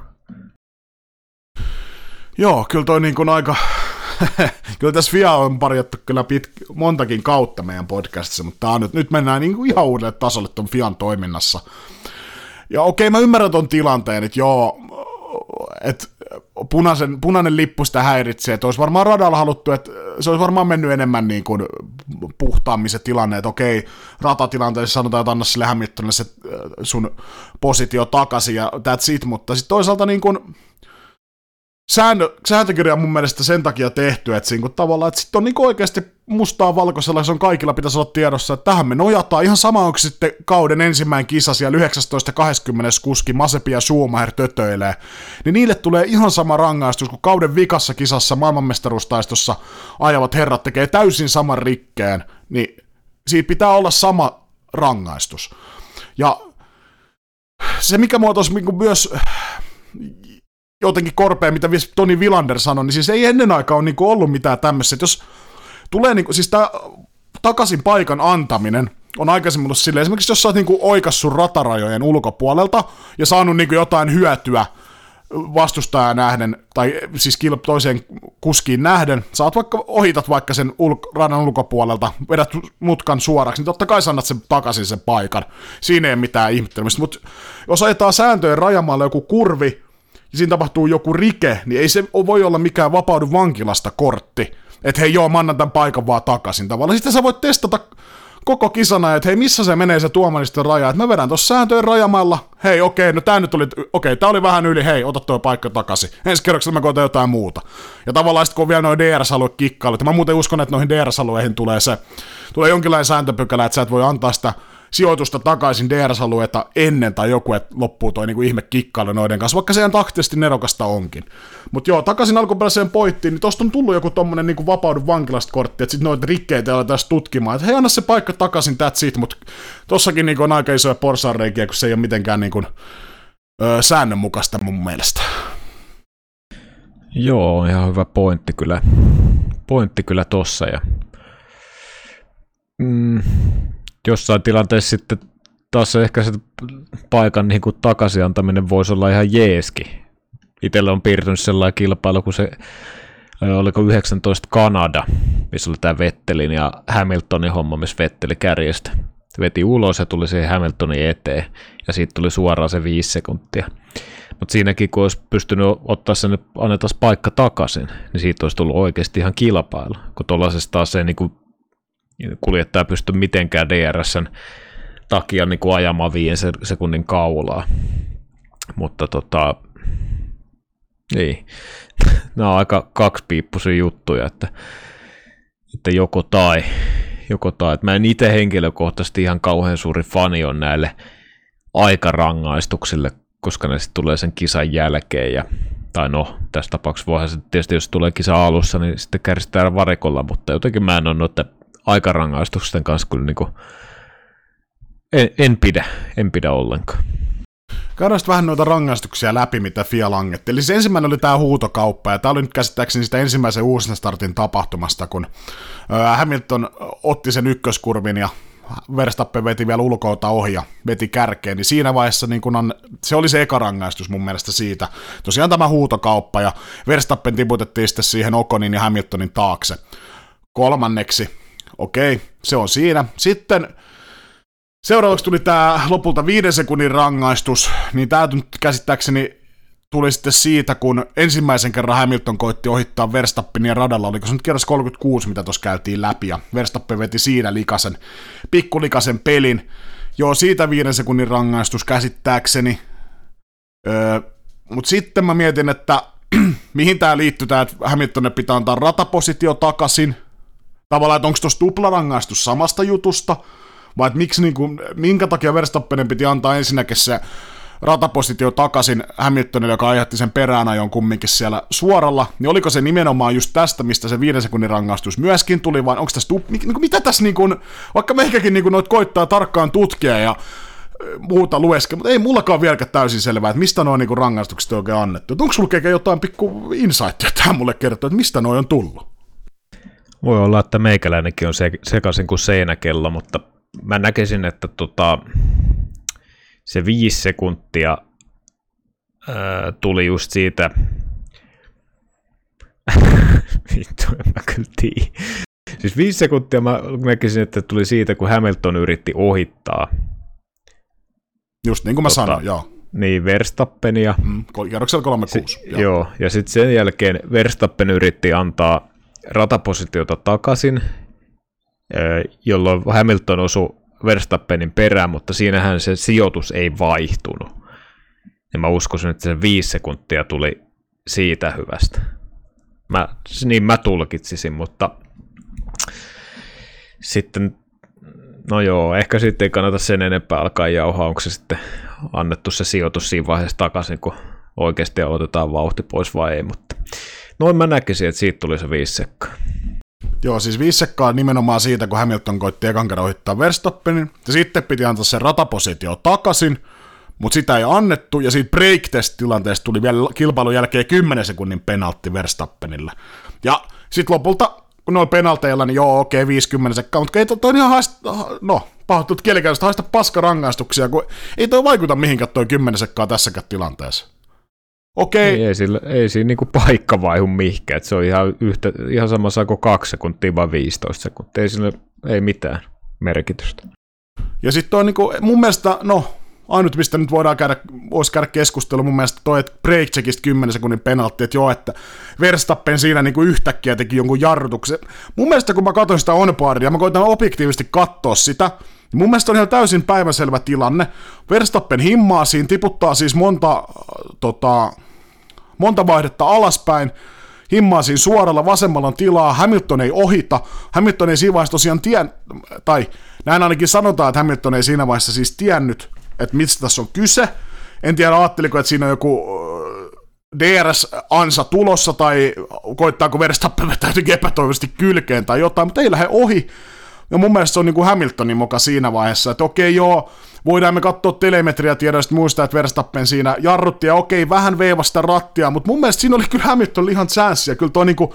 Joo, kyllä toi niin kuin aika, <laughs> kyllä tässä FIA on parjattu kyllä pit, montakin kautta meidän podcastissa, mutta nyt, nyt mennään niin kuin ihan uudelle tasolle tuon FIAN toiminnassa. Ja okei, mä ymmärrän ton tilanteen, että joo, että punaisen, punainen lippu sitä häiritsee, että olisi varmaan radalla haluttu, että se olisi varmaan mennyt enemmän niin kuin puhtaammin se tilanne, että okei, ratatilanteessa sanotaan, että anna sille Hamiltonille se sun positio takaisin ja that's it, mutta sitten toisaalta niin kuin, sääntö, sääntökirja on mun mielestä sen takia tehty, että siinä tavallaan, että sitten on niin oikeasti mustaa valkoisella, se on kaikilla pitäisi olla tiedossa, että tähän me nojataan. Ihan sama onko sitten kauden ensimmäinen kisa siellä 19.20 kuski Masepi ja Schumacher tötöilee, niin niille tulee ihan sama rangaistus kuin kauden vikassa kisassa maailmanmestaruustaistossa ajavat herrat tekee täysin saman rikkeen, niin siitä pitää olla sama rangaistus. Ja se, mikä muotoisi niin myös jotenkin korpea, mitä Toni Villander sanoi, niin siis ei ennen aikaa ole niin ollut mitään tämmöistä, jos tulee niin kuin, siis tämä takaisin paikan antaminen on aikaisemmin ollut silleen, esimerkiksi jos sä oot niin oikassu ratarajojen ulkopuolelta ja saanut niin jotain hyötyä vastustajaa nähden, tai siis toiseen kuskiin nähden, oot vaikka, ohitat vaikka sen ulk- radan ulkopuolelta, vedät mutkan suoraksi, niin totta kai sanat sen takaisin sen paikan. Siinä ei mitään ihmettelemistä, mutta jos ajetaan sääntöjen rajamaalla joku kurvi, ja siinä tapahtuu joku rike, niin ei se voi olla mikään vapaudu vankilasta kortti, että hei joo, mä annan tämän paikan vaan takaisin tavallaan. Sitten sä voit testata koko kisana, että hei, missä se menee se tuomaristen raja, että mä vedän tuossa sääntöjen rajamalla, hei, okei, no tää nyt oli, okei, tää oli vähän yli, hei, ota tuo paikka takaisin. Ensi kerroksella mä koitan jotain muuta. Ja tavallaan sitten kun on vielä noin DRS-alue kikkailut, mä muuten uskon, että noihin DRS-alueihin tulee se, tulee jonkinlainen sääntöpykälä, että sä et voi antaa sitä sijoitusta takaisin DRS-alueita ennen tai joku, että loppuu toi niinku ihme kikkailu noiden kanssa, vaikka se ihan taktisesti nerokasta onkin. Mutta joo, takaisin alkuperäiseen pointtiin, niin tosta on tullut joku tommonen niinku vapaudu vankilasta kortti, että sit noita rikkeitä aletaan tutkimaan, että hei anna se paikka takaisin, that's it, mutta tossakin niinku on aika isoja porsaanreikiä, kun se ei ole mitenkään niinku, öö, säännönmukaista mun mielestä. Joo, ihan hyvä pointti kyllä, pointti kyllä tossa ja mm, jossain tilanteessa sitten taas ehkä se paikan niin kuin takaisin antaminen voisi olla ihan jeeski. Itsellä on piirtynyt sellainen kilpailu, kun se oliko 19 Kanada, missä oli tämä Vettelin ja Hamiltonin homma, missä Vetteli kärjestä. Veti ulos ja tuli siihen Hamiltonin eteen, ja siitä tuli suoraan se viisi sekuntia. Mutta siinäkin, kun olisi pystynyt ottaa sen, annetaan paikka takaisin, niin siitä olisi tullut oikeasti ihan kilpailu. Kun tuollaisesta taas ei niin kuin kuljettaja pysty mitenkään DRSn takia niin kuin ajamaan viien sekunnin kaulaa. Mutta tota, niin, <laughs> nämä on aika kaksipiippuisia juttuja, että, että joko tai, joko tai. Että mä en itse henkilökohtaisesti ihan kauhean suuri fani on näille aikarangaistuksille, koska ne sitten tulee sen kisan jälkeen ja tai no, tässä tapauksessa voihan se tietysti, jos tulee kisa alussa, niin sitten kärsitään varikolla, mutta jotenkin mä en ole noita aikarangaistusten kanssa kyllä niin kuin, en, en, pidä, en pidä ollenkaan. Käydään vähän noita rangaistuksia läpi, mitä FIA langetti. Eli se ensimmäinen oli tämä huutokauppa, ja tämä oli nyt käsittääkseni sitä ensimmäisen uusin startin tapahtumasta, kun Hamilton otti sen ykköskurvin ja Verstappen veti vielä ulkoota ohi ja veti kärkeen, niin siinä vaiheessa niin kun on, se oli se eka rangaistus mun mielestä siitä. Tosiaan tämä huutokauppa ja Verstappen tiputettiin sitten siihen Okonin ja Hamiltonin taakse. Kolmanneksi Okei, se on siinä. Sitten seuraavaksi tuli tämä lopulta viiden sekunnin rangaistus, niin tämä nyt käsittääkseni tuli sitten siitä, kun ensimmäisen kerran Hamilton koitti ohittaa Verstappenin radalla, oliko se nyt kerras 36, mitä tuossa käytiin läpi, ja Verstappen veti siinä likasen, pikkulikasen pelin. Joo, siitä viiden sekunnin rangaistus käsittääkseni. Öö, Mutta sitten mä mietin, että <clears throat> mihin tämä liittyy, että Hamiltonne pitää antaa ratapositio takaisin, Tavallaan, että onko tuossa tuplarangaistus samasta jutusta, vai että miksi, niin kuin, minkä takia Verstappenen piti antaa ensinnäkin se ratapositio takaisin Hamiltonille, joka aiheutti sen peräänajon kumminkin siellä suoralla, niin oliko se nimenomaan just tästä, mistä se viiden sekunnin rangaistus myöskin tuli, vai onko tässä, niin mitä tässä niin kuin, vaikka meikäkin niin kuin noit koittaa tarkkaan tutkia ja muuta lueske, mutta ei mullakaan vieläkään täysin selvää, että mistä noin niin rangaistukset on oikein annettu. onko sulla jotain pikku insightia tähän mulle kertoa, että mistä noin on tullut? Voi olla, että meikäläinenkin on sekaisin kuin seinäkello, mutta mä näkisin, että tota, se viisi sekuntia ää, tuli just siitä, <laughs> Vittu, en mä kyllä tiedä. Siis viisi sekuntia mä näkisin, että tuli siitä, kun Hamilton yritti ohittaa. Just niin kuin mä tota, sanoin, joo. Niin, Verstappenia. Mm, kierroksella 36. Si- joo. joo, ja sitten sen jälkeen Verstappen yritti antaa ratapositiota takaisin, jolloin Hamilton osui Verstappenin perään, mutta siinähän se sijoitus ei vaihtunut. Ja mä uskoisin, että se viisi sekuntia tuli siitä hyvästä. Mä, niin mä tulkitsisin, mutta sitten, no joo, ehkä sitten ei kannata sen enempää alkaa jauhaa, onko se sitten annettu se sijoitus siinä vaiheessa takaisin, kun oikeasti otetaan vauhti pois vai ei, mutta noin mä näkisin, että siitä tuli se viisi sekkaa. Joo, siis viisi sekkaa nimenomaan siitä, kun Hamilton koitti ekan kerran ohittaa Verstappenin, ja sitten piti antaa se ratapositio takaisin, mutta sitä ei annettu, ja siitä break tilanteesta tuli vielä kilpailun jälkeen 10 sekunnin penaltti Verstappenille. Ja sitten lopulta, kun oli penalteilla, niin joo, okei, okay, 50 sekkaa, mutta ei toi ihan haista, no, pahoittelut kielikäytöstä, haista paskarangaistuksia, kun ei toi vaikuta mihinkään toi 10 sekkaa tässäkään tilanteessa. Okei. Ei, ei, sillä, ei siinä niinku paikka vaihu mihinkään, että se on ihan, yhtä, ihan sama saako kaksi sekuntia vai 15 sekuntia, ei sillä ei mitään merkitystä. Ja sitten on niinku, mun mielestä, no, ainut, mistä nyt voidaan käydä, voisi käydä keskustelua mun mielestä toi, että breakcheckista 10 sekunnin penaltti, että joo, että Verstappen siinä niin kuin yhtäkkiä teki jonkun jarrutuksen. Mun mielestä kun mä katsoin sitä onboardia, mä koitan objektiivisesti katsoa sitä, niin mun mielestä on ihan täysin päivänselvä tilanne. Verstappen himmaa siinä, tiputtaa siis monta, tota, monta vaihdetta alaspäin, himmaa siinä suoralla vasemmalla tilaa, Hamilton ei ohita, Hamilton ei siinä vaiheessa tosiaan tien, tai näin ainakin sanotaan, että Hamilton ei siinä vaiheessa siis tiennyt, että mistä tässä on kyse. En tiedä, ajatteliko, että siinä on joku DRS-ansa tulossa, tai koittaako Verstappen vetää jotenkin epätoivoisesti kylkeen tai jotain, mutta ei lähde ohi. Ja mun mielestä se on niin kuin Hamiltonin moka siinä vaiheessa, että okei joo, voidaan me katsoa telemetriatiedoista muistaa, että Verstappen siinä jarrutti ja okei, vähän veivasta rattia, mutta mun mielestä siinä oli kyllä Hamilton ihan chanssi ja kyllä toi niinku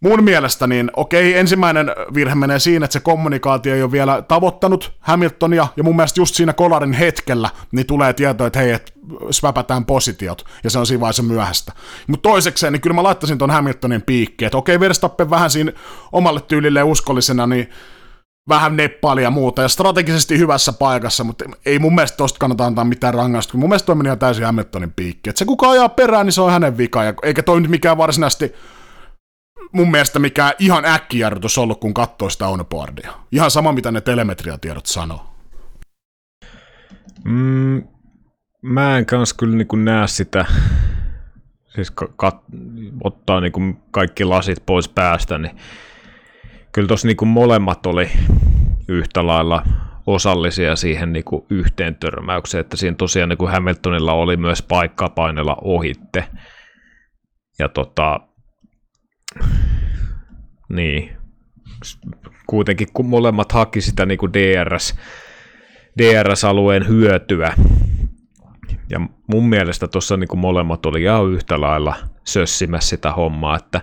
mun mielestä niin okei, ensimmäinen virhe menee siinä, että se kommunikaatio ei ole vielä tavoittanut Hamiltonia, ja mun mielestä just siinä kolarin hetkellä niin tulee tieto, että hei, että sväpätään positiot, ja se on siinä vaiheessa myöhäistä. Mutta toisekseen, niin kyllä mä laittaisin ton Hamiltonin piikkiin, että okei, Verstappen vähän siinä omalle tyylille uskollisena, niin vähän neppaali ja muuta, ja strategisesti hyvässä paikassa, mutta ei mun mielestä tosta kannata antaa mitään rangaistusta. Mun mielestä toi meni täysin Hamiltonin piikki. Että se kuka ajaa perään, niin se on hänen vika, ja eikä toi nyt mikään varsinaisesti mun mielestä mikään ihan äkkijarrutus ollut, kun katsoo sitä onboardia. Ihan sama, mitä ne telemetriatiedot sanoo. Mm, mä en kans kyllä niin näe sitä, siis kat, ottaa niin kaikki lasit pois päästä, niin kyllä tuossa niin molemmat oli yhtä lailla osallisia siihen niin kuin yhteen törmäykseen, että siinä tosiaan niin kuin Hamiltonilla oli myös paikka painella ohitte. Ja tota, niin, kuitenkin kun molemmat haki sitä niin kuin DRS, DRS-alueen hyötyä, ja mun mielestä tuossa niin molemmat oli ihan yhtä lailla sössimässä sitä hommaa, että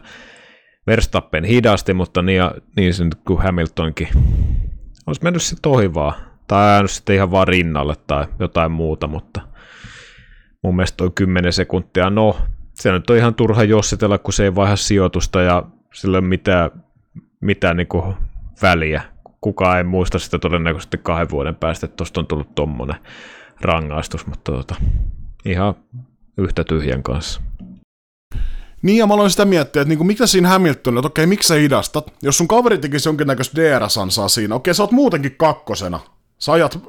Verstappen hidasti, mutta niin, niin sen kuin Hamiltonkin. Olisi mennyt sitten ohi vaan, tai jäänyt sitten ihan vaan rinnalle tai jotain muuta, mutta mun mielestä toi 10 sekuntia, no se nyt on ihan turha jossitella, kun se ei vaiha sijoitusta ja sillä ole mitään, mitään niin väliä. Kukaan ei muista sitä todennäköisesti kahden vuoden päästä, että tuosta on tullut tuommoinen rangaistus, mutta tota, ihan yhtä tyhjän kanssa. Niin, ja mä aloin sitä miettiä, että niinku, mikä siinä Hamilton, että okei, miksi sä hidastat? Jos sun kaveri tekisi jonkinnäköistä DRS-ansaa siinä, okei, sä oot muutenkin kakkosena. Sä ajat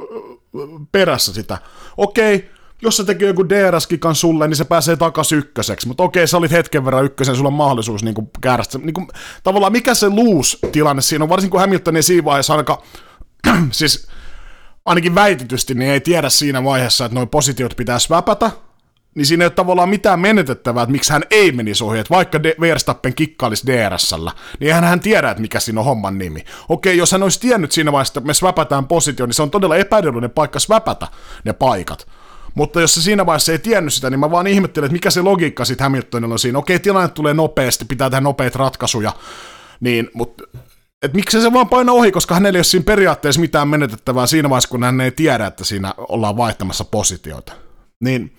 perässä sitä. Okei, jos se tekee joku DRS-kikan sulle, niin se pääsee takaisin ykköseksi. Mutta okei, sä olit hetken verran ykkösen, sulla on mahdollisuus niin kuin käydä niin kuin, tavallaan mikä se luus-tilanne siinä on, varsinkin kun Hamilton ei siinä vaiheessa ainakaan, <clears throat> siis ainakin väitetysti, niin ei tiedä siinä vaiheessa, että noin positiot pitää sväpätä, niin siinä ei ole tavallaan mitään menetettävää, että miksi hän ei menisi ohi, että vaikka De- Verstappen kikkailisi DRS-llä, niin eihän hän tiedä, että mikä siinä on homman nimi. Okei, jos hän olisi tiennyt siinä vaiheessa, että me sväpätään positio, niin se on todella epäedullinen paikka sväpätä ne paikat. Mutta jos se siinä vaiheessa ei tiennyt sitä, niin mä vaan ihmettelen, että mikä se logiikka sitten Hamiltonilla on siinä. Okei, tilanne tulee nopeasti, pitää tehdä nopeita ratkaisuja, niin, mutta et miksi se vaan paina ohi, koska hänellä ei ole siinä periaatteessa mitään menetettävää siinä vaiheessa, kun hän ei tiedä, että siinä ollaan vaihtamassa positioita. Niin,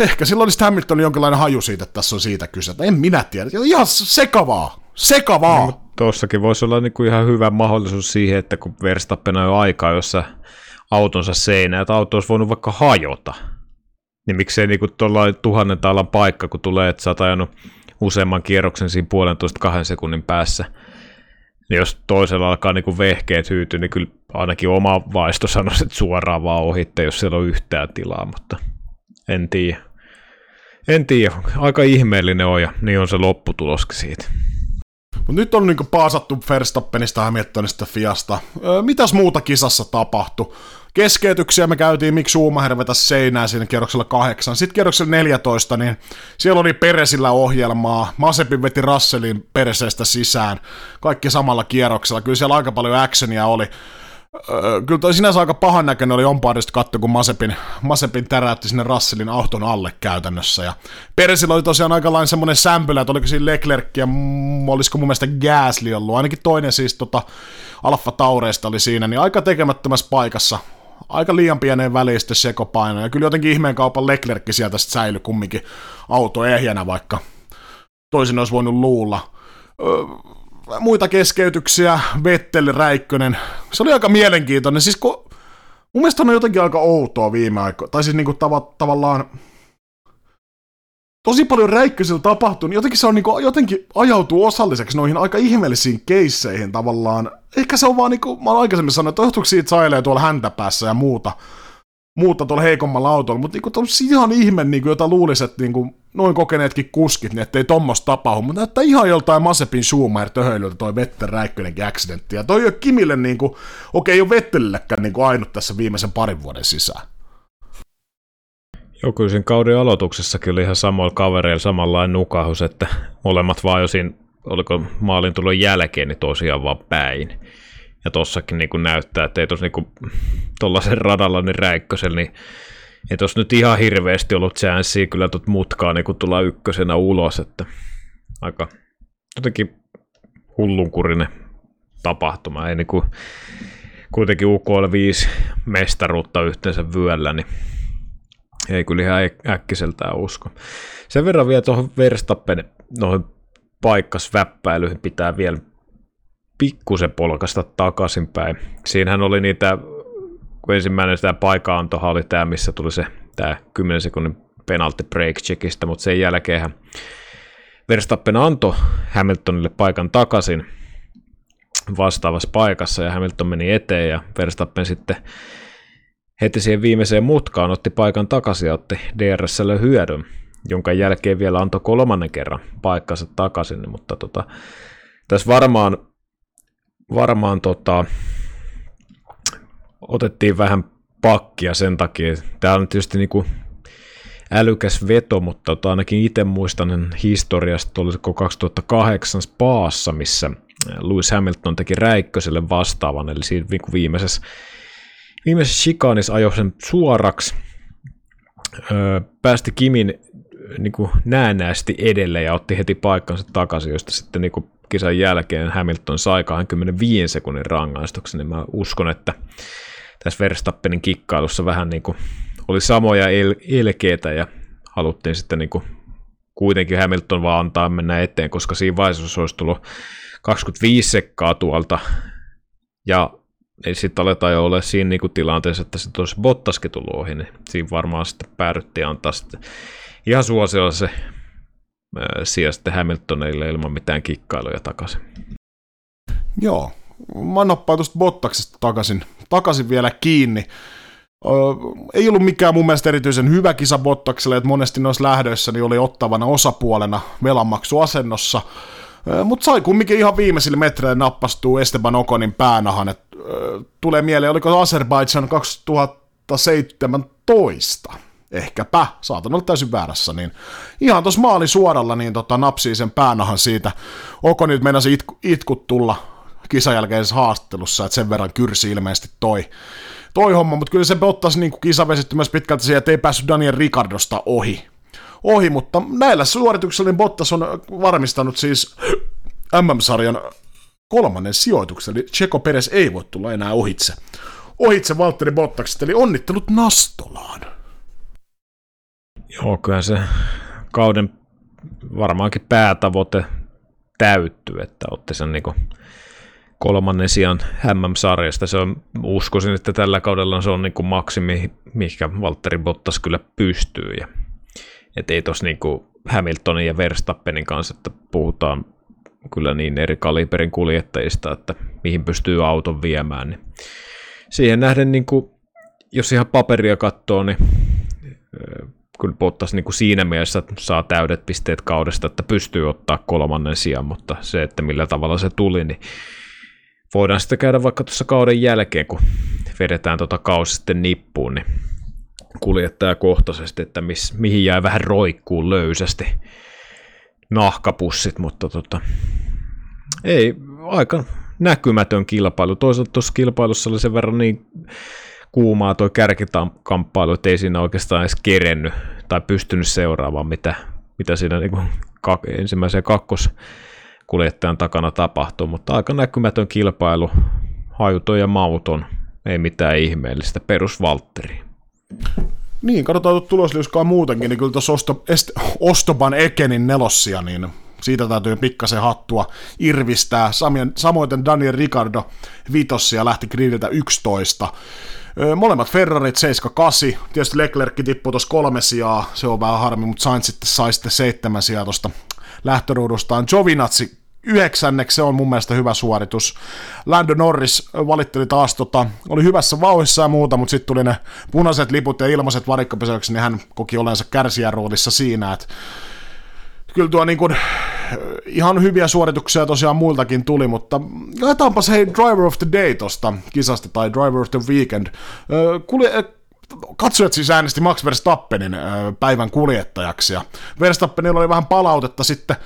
ehkä silloin olisi Hamilton jonkinlainen haju siitä, että tässä on siitä kyse. En minä tiedä. Ihan sekavaa. Sekavaa. No, Tuossakin voisi olla niinku ihan hyvä mahdollisuus siihen, että kun Verstappen on aikaa, jossa autonsa seinä, että auto olisi voinut vaikka hajota. Niin miksei niinku tuolla tuhannen taalan paikka, kun tulee, että sä oot ajanut useamman kierroksen siinä puolentoista kahden sekunnin päässä. Niin jos toisella alkaa niinku vehkeet hyytyä, niin kyllä ainakin oma vaisto sanoisi, että suoraan vaan ohitte, jos siellä on yhtään tilaa, mutta en tiedä. En tiedä, aika ihmeellinen on ja niin on se lopputuloskin siitä. Mutta nyt on niinku paasattu Verstappenista, Hamiltonista, Fiasta. Öö, mitäs muuta kisassa tapahtui? Keskeytyksiä me käytiin, miksi Schumacher vetäisi seinää siinä kierroksella kahdeksan. Sitten kierroksella 14, niin siellä oli Peresillä ohjelmaa. Masepin veti Russellin Peresestä sisään. Kaikki samalla kierroksella. Kyllä siellä aika paljon actionia oli. Öö, kyllä toi sinänsä aika pahan näköinen oli Omparista katto, kun Masepin, Masepin täräytti sinne Russellin auton alle käytännössä. Ja Peresillä oli tosiaan aika lailla semmoinen sämpylä, että oliko siinä Leclerc ja olisiko mun mielestä Gasly ollut, ainakin toinen siis tota, Alfa Taureista oli siinä, niin aika tekemättömässä paikassa. Aika liian pieneen väliin sitten sekopaino, ja kyllä jotenkin ihmeen kaupan Leclerc sieltä sitten säilyi kumminkin auto ehjänä, vaikka toisin olisi voinut luulla. Öö, muita keskeytyksiä, Vettel, Räikkönen. Se oli aika mielenkiintoinen. Siis kun, mun mielestä on jotenkin aika outoa viime aikoina. Tai siis niinku tav- tavallaan tosi paljon Räikkösillä tapahtuu, niin jotenkin se on niinku, jotenkin ajautuu osalliseksi noihin aika ihmeellisiin keisseihin tavallaan. Ehkä se on vaan niinku, mä olen aikaisemmin sanonut, että johtuuko siitä sailee tuolla häntäpäässä ja muuta muutta tuolla heikommalla autolla, mutta niinku ihan ihme, niinku, jota luulisi, että niinku, noin kokeneetkin kuskit, niin ettei tommosta tapahdu, mutta näyttää ihan joltain Masepin Schumacher töhöilyltä toi Vetter Räikkönenkin accidentti, ja toi ei ole Kimille niinku, okei, ei ole Vettelillekään niinku ainut tässä viimeisen parin vuoden sisään. Joo, kyllä sen kauden aloituksessakin oli ihan samoilla kavereilla samanlainen nukahus, että molemmat vaan jo siinä, oliko maalin tulon jälkeen, niin tosiaan vaan päin. Ja tossakin niin näyttää, että ei tuossa niin tuollaisen radalla niin räikkösellä, niin ei tuossa nyt ihan hirveästi ollut chanssiä kyllä tuot mutkaa niin kun tullaan ykkösenä ulos, että aika jotenkin hullunkurinen tapahtuma. Ei niin kuin, kuitenkin UKL 5 mestaruutta yhteensä vyöllä, niin ei kyllä ihan äkkiseltään usko. Sen verran vielä tuohon Verstappen noihin paikkasväppäilyihin pitää vielä pikkusen polkasta takaisinpäin. Siinähän oli niitä, kun ensimmäinen sitä paikaantoha oli tämä, missä tuli se tämä 10 sekunnin penalty break checkistä, mutta sen jälkeen Verstappen antoi Hamiltonille paikan takaisin vastaavassa paikassa ja Hamilton meni eteen ja Verstappen sitten heti siihen viimeiseen mutkaan otti paikan takaisin ja otti DRSlle hyödyn, jonka jälkeen vielä antoi kolmannen kerran paikkansa takaisin, mutta tota, tässä varmaan varmaan tota, otettiin vähän pakkia sen takia. Tämä on tietysti niinku älykäs veto, mutta tota, ainakin itse muistan historiasta, olisiko 2008 Spaassa, missä Lewis Hamilton teki Räikköselle vastaavan, eli siinä niinku viimeisessä, viimeisessä chikaanissa ajoi sen suoraksi, öö, päästi Kimin niin kuin näennäisesti edelle ja otti heti paikkansa takaisin, josta sitten niin kuin kisan jälkeen Hamilton sai 25 sekunnin rangaistuksen, niin mä uskon, että tässä Verstappenin kikkailussa vähän niin kuin oli samoja el- elkeitä ja haluttiin sitten niin kuin kuitenkin Hamilton vaan antaa mennä eteen, koska siinä vaiheessa olisi tullut 25 sekkaa tuolta. Ja sitten aletaan jo olla siinä niin kuin tilanteessa, että sitten olisi Bottaskin tullut ohi, niin siinä varmaan sitten päädyttiin antaa sitten ihan suosiolla se sija sitten Hamiltonille ilman mitään kikkailuja takaisin. Joo, mä noppaan tuosta Bottaksesta takaisin, takaisin vielä kiinni. Öö, ei ollut mikään mun mielestä erityisen hyvä kisa Bottakselle, että monesti noissa lähdöissä niin oli ottavana osapuolena velanmaksuasennossa, öö, mutta sai kumminkin ihan viimeisille metreille nappastuu Esteban Okonin päänahan, että öö, tulee mieleen, oliko Azerbaijan 2017, ehkäpä, saatan olla täysin väärässä, niin ihan tuossa maali suoralla niin tota, napsii sen päänahan siitä. Oko nyt meinasi itku, itkut tulla kisan jälkeisessä haastattelussa, että sen verran kyrsi ilmeisesti toi, toi homma, mutta kyllä se Bottas niin kisa vesitti myös pitkälti siihen, että ei päässyt Daniel Ricardosta ohi. Ohi, mutta näillä suorituksilla niin Bottas on varmistanut siis MM-sarjan kolmannen sijoituksen, eli Checo Perez ei voi tulla enää ohitse. Ohitse Valtteri Bottaksesta, eli onnittelut Nastolaan. Joo, kyllä se kauden varmaankin päätavoite täyttyy, että otti sen niin kolmannen sijaan MM-sarjasta. Se on, uskoisin, että tällä kaudella se on niin kuin maksimi, mikä Valtteri Bottas kyllä pystyy. Ja, et ei tos niin Hamiltonin ja Verstappenin kanssa, että puhutaan kyllä niin eri kaliberin kuljettajista, että mihin pystyy auton viemään. Niin siihen nähden, niin kuin, jos ihan paperia katsoo, niin kyllä Bottas niin kuin siinä mielessä saa täydet pisteet kaudesta, että pystyy ottaa kolmannen sijaan, mutta se, että millä tavalla se tuli, niin voidaan sitten käydä vaikka tuossa kauden jälkeen, kun vedetään tuota kausi sitten nippuun, niin kuljettajakohtaisesti, että miss, mihin jää vähän roikkuun löysästi nahkapussit, mutta tota, ei, aika näkymätön kilpailu. Toisaalta tuossa kilpailussa oli sen verran niin kuumaa tuo kärkikamppailu, että ei siinä oikeastaan edes kerennyt tai pystynyt seuraamaan, mitä, mitä siinä niin kuin kak- ensimmäisen kakkoskuljettajan takana tapahtuu, mutta aika näkymätön kilpailu, hajuton ja mauton, ei mitään ihmeellistä, perusvaltteri. Niin, katsotaan tulosliuskaa muutenkin, niin kyllä tuossa Osto, Ostoban Ekenin nelossia, niin siitä täytyy pikkasen hattua irvistää. Samoin Daniel Ricardo vitossia lähti gridiltä 11. Molemmat Ferrarit 7-8, tietysti Leclerc tippui tuossa kolme sijaa, se on vähän harmi, mutta Sainz sitten sai sitten seitsemän sijaa tuosta lähtöruudustaan. Giovinazzi yhdeksänneksi, se on mun mielestä hyvä suoritus. Lando Norris valitteli taas, tota, oli hyvässä vauhissa ja muuta, mutta sitten tuli ne punaiset liput ja ilmaiset varikkopesöksi, niin hän koki olensa kärsijän roolissa siinä, että kyllä tuo niin kuin, ihan hyviä suorituksia tosiaan muiltakin tuli, mutta jaetaanpas hei Driver of the Day tosta kisasta tai Driver of the Weekend. Kulje, katsojat siis äänesti Max Verstappenin päivän kuljettajaksi ja Verstappenilla oli vähän palautetta sitten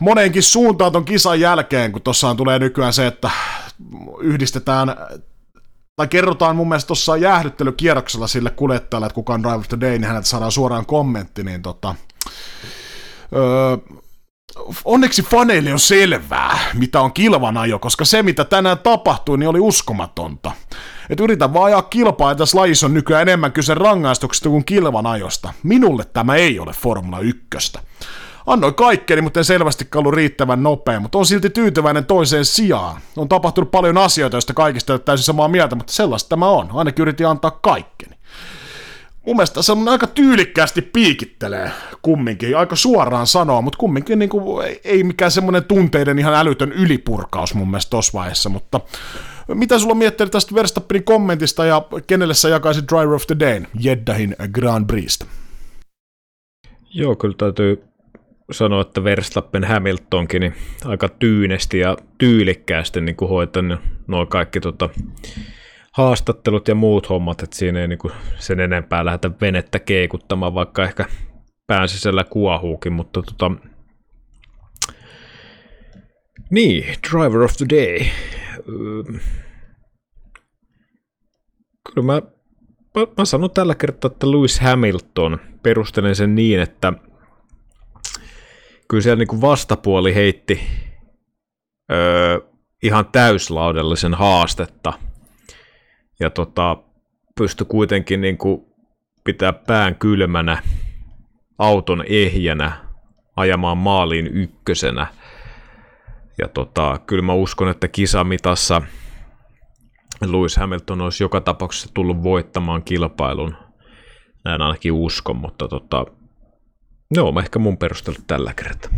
moneenkin suuntaan ton kisan jälkeen, kun tuossa tulee nykyään se, että yhdistetään tai kerrotaan mun mielestä tuossa jäähdyttelykierroksella sille kuljettajalle, että kuka on Drive of the Day, niin häneltä saadaan suoraan kommentti, niin tota, öö, onneksi faneille on selvää, mitä on kilvanajo, koska se, mitä tänään tapahtui, niin oli uskomatonta. Et yritä vaan ajaa kilpaa, ja tässä lajissa on nykyään enemmän kyse rangaistuksesta kuin kilvanajosta. Minulle tämä ei ole Formula 1. Annoin kaikkeni, mutta en selvästi ollut riittävän nopea, mutta on silti tyytyväinen toiseen sijaan. On tapahtunut paljon asioita, joista kaikista ei täysin samaa mieltä, mutta sellaista tämä on. Ainakin yritin antaa kaikkeni. Mun mielestä se on aika tyylikkäästi piikittelee kumminkin, aika suoraan sanoa, mutta kumminkin niin kuin, ei mikään semmoinen tunteiden ihan älytön ylipurkaus mun mielestä tossa vaiheessa, mutta mitä sulla miettii tästä Verstappenin kommentista ja kenelle sä jakaisit Driver of the Day Jeddahin Grand Prixstä? Joo, kyllä täytyy sanoa, että Verstappen Hamiltonkin niin aika tyynesti ja tyylikkäästi niin hoitanut nuo kaikki tota, haastattelut ja muut hommat, että siinä ei niin kuin sen enempää lähdetä venettä keikuttamaan, vaikka ehkä pään sisällä kuohuukin, mutta tota, niin, Driver of the Day. Kyllä mä, mä, mä sanon tällä kertaa, että Lewis Hamilton, perustelen sen niin, että kyllä siellä niin kuin vastapuoli heitti öö, ihan täyslaudellisen haastetta – ja tota, pystyi kuitenkin niin kuin pitää pään kylmänä, auton ehjänä, ajamaan maaliin ykkösenä. Ja tota, kyllä mä uskon, että kisamitassa Lewis Hamilton olisi joka tapauksessa tullut voittamaan kilpailun. Näin ainakin uskon, mutta tota, no, ehkä mun perustelut tällä kertaa.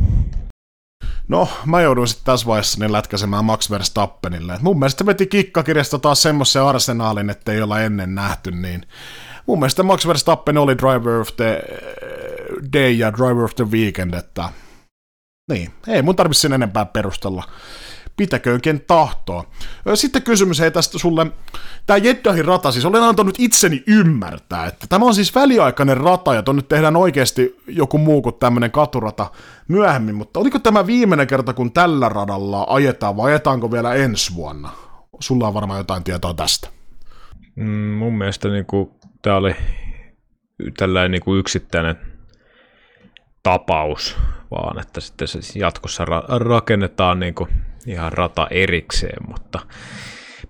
No, mä jouduin sitten tässä vaiheessa niin lätkäsemään Max Verstappenille. Et mun mielestä veti kikkakirjasta taas semmoisen arsenaalin, että ei olla ennen nähty, niin mun mielestä Max Verstappen oli Driver of the eh, Day ja Driver of the Weekend, että niin, ei mun tarvitse sen enempää perustella pitäköön ken tahtoo. Sitten kysymys ei tästä sulle, tämä Jeddahin rata, siis olen antanut itseni ymmärtää, että tämä on siis väliaikainen rata ja tonne tehdään oikeasti joku muu kuin tämmöinen katurata myöhemmin, mutta oliko tämä viimeinen kerta, kun tällä radalla ajetaan vai ajetaanko vielä ensi vuonna? Sulla on varmaan jotain tietoa tästä. Mm, mun mielestä niin kuin, tämä oli tällainen niin kuin yksittäinen tapaus, vaan että sitten se jatkossa ra- rakennetaan niin kuin ihan rata erikseen, mutta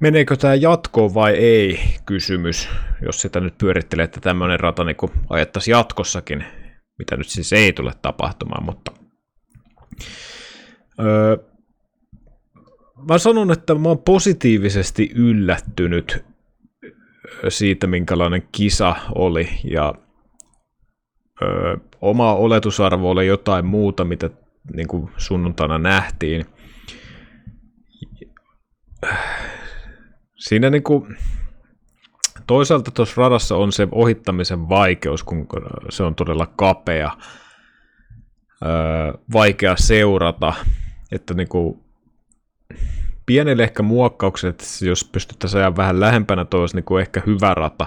meneekö tämä jatkoon vai ei kysymys, jos sitä nyt pyörittelee, että tämmöinen rata niin ajettaisiin jatkossakin, mitä nyt siis ei tule tapahtumaan, mutta öö, mä sanon, että mä oon positiivisesti yllättynyt siitä, minkälainen kisa oli, ja öö, oma oletusarvo oli jotain muuta, mitä niin kuin sunnuntaina nähtiin. Siinä niin kuin, toisaalta tuossa radassa on se ohittamisen vaikeus, kun se on todella kapea, vaikea seurata, että niin kuin, pienelle ehkä muokkaukset, jos pystyttäisiin ajaa vähän lähempänä, toi olisi niin kuin ehkä hyvä rata.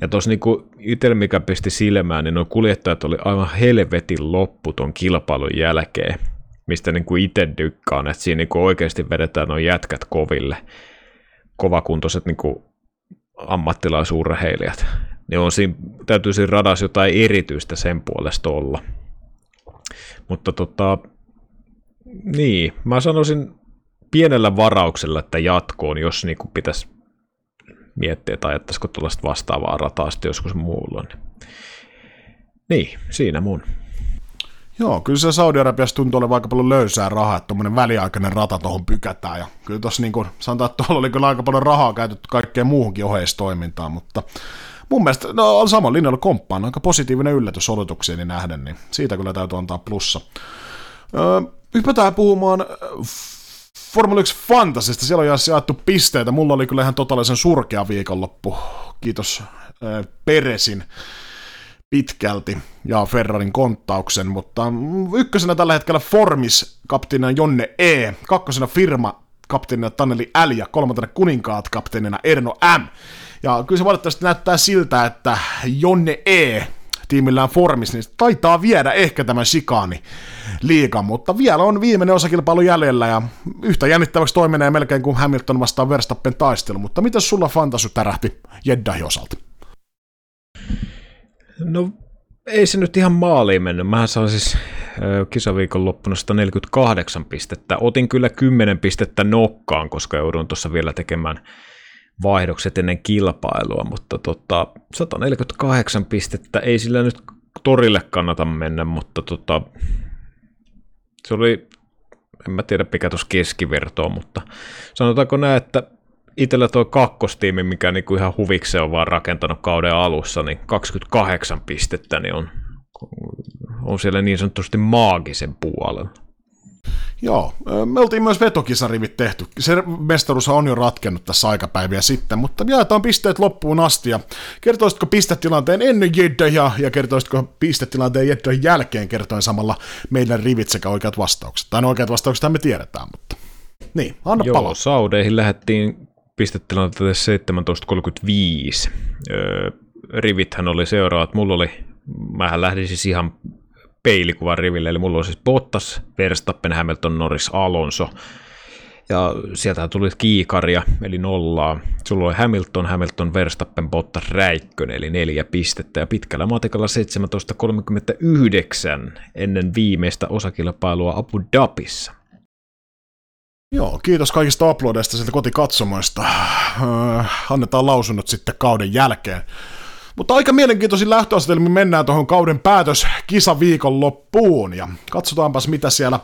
Ja tuossa niin itselle, mikä pisti silmään, niin nuo kuljettajat oli aivan helvetin loppu ton kilpailun jälkeen, mistä niin kuin itse dykkaan, että siinä niin kuin oikeasti vedetään nuo jätkät koville, kovakuntoiset niin kuin ammattilaisurheilijat. Niin on siinä, täytyy siinä radassa jotain erityistä sen puolesta olla. Mutta tota, niin, mä sanoisin pienellä varauksella, että jatkoon, jos niin kuin pitäisi miettiä, että ajattaisiko tuollaista vastaavaa rataa sitten joskus muulla. Niin, niin siinä mun. Joo, kyllä se Saudi-Arabiassa tuntuu olevan aika paljon löysää rahaa, että tuommoinen väliaikainen rata tuohon pykätään. Ja kyllä tuossa niin kuin, sanotaan, että tuolla oli kyllä aika paljon rahaa käytetty kaikkeen muuhunkin oheistoimintaan, mutta mun mielestä no, on samalla linjalla komppaan, aika positiivinen yllätys odotuksiini nähden, niin siitä kyllä täytyy antaa plussa. Öö, hypätään puhumaan Formula 1 Fantasista, siellä on jaettu pisteitä. Mulla oli kyllä ihan totaalisen surkea viikonloppu. Kiitos äh, Peresin pitkälti ja Ferrarin konttauksen, mutta ykkösenä tällä hetkellä Formis kapteenina Jonne E, kakkosena firma kapteenina Taneli L ja kolmantena kuninkaat kapteenina Erno M. Ja kyllä se valitettavasti näyttää siltä, että Jonne E tiimillään Formis, niin taitaa viedä ehkä tämä Shikani liiga, mutta vielä on viimeinen osakilpailu jäljellä ja yhtä jännittäväksi toi menee melkein kuin Hamilton vastaan Verstappen taistelu, mutta miten sulla fantasu tärähti Jeddahin osalta? No ei se nyt ihan maaliin mennyt. Mähän saan siis kisaviikon loppuna 148 pistettä. Otin kyllä 10 pistettä nokkaan, koska joudun tuossa vielä tekemään vaihdokset ennen kilpailua, mutta tota, 148 pistettä ei sillä nyt torille kannata mennä, mutta tota, se oli, en mä tiedä mikä tuossa keskiverto on, mutta sanotaanko näin, että itsellä tuo kakkostiimi, mikä niinku ihan huvikseen on vaan rakentanut kauden alussa, niin 28 pistettä niin on, on siellä niin sanotusti maagisen puolella. Joo, me oltiin myös vetokisarivit tehty. Se mestaruus on jo ratkennut tässä aikapäiviä sitten, mutta jaetaan pisteet loppuun asti. Ja kertoisitko pistetilanteen ennen Jeddahia ja kertoisitko pistetilanteen Jeddahin jälkeen kertoen samalla meidän rivit sekä oikeat vastaukset. Tai no oikeat vastaukset me tiedetään, mutta niin, anna Joo, palo. Saudeihin lähdettiin pistetilanteeseen 17.35. Öö, rivithän oli seuraavat. Mulla oli, mähän lähdin siis ihan peilikuvan riville, eli mulla on siis Bottas, Verstappen, Hamilton, Norris, Alonso, ja sieltä tuli kiikaria, eli nollaa. Sulla oli Hamilton, Hamilton, Verstappen, Bottas, Räikkönen, eli neljä pistettä, ja pitkällä matikalla 17.39 ennen viimeistä osakilpailua Abu Dhabissa. Joo, kiitos kaikista uploadeista sieltä kotikatsomoista. Öö, annetaan lausunnot sitten kauden jälkeen. Mutta aika mielenkiintoisin lähtöasetelmin mennään tuohon kauden päätös kisaviikon loppuun ja katsotaanpas mitä siellä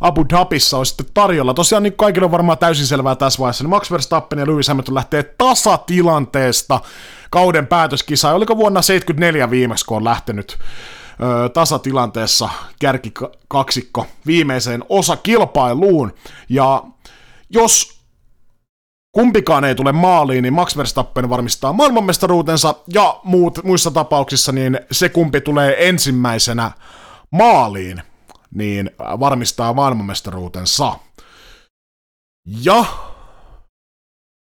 Abu Dhabissa on sitten tarjolla. Tosiaan niin kaikille on varmaan täysin selvää tässä vaiheessa, niin Max Verstappen ja Lewis Hamilton lähtee tasatilanteesta kauden päätöskisa. Oliko vuonna 74 viimeksi, kun on lähtenyt ö, tasatilanteessa kärkikaksikko viimeiseen osakilpailuun. Ja jos kumpikaan ei tule maaliin, niin Max Verstappen varmistaa maailmanmestaruutensa, ja muut, muissa tapauksissa niin se kumpi tulee ensimmäisenä maaliin, niin varmistaa maailmanmestaruutensa. Ja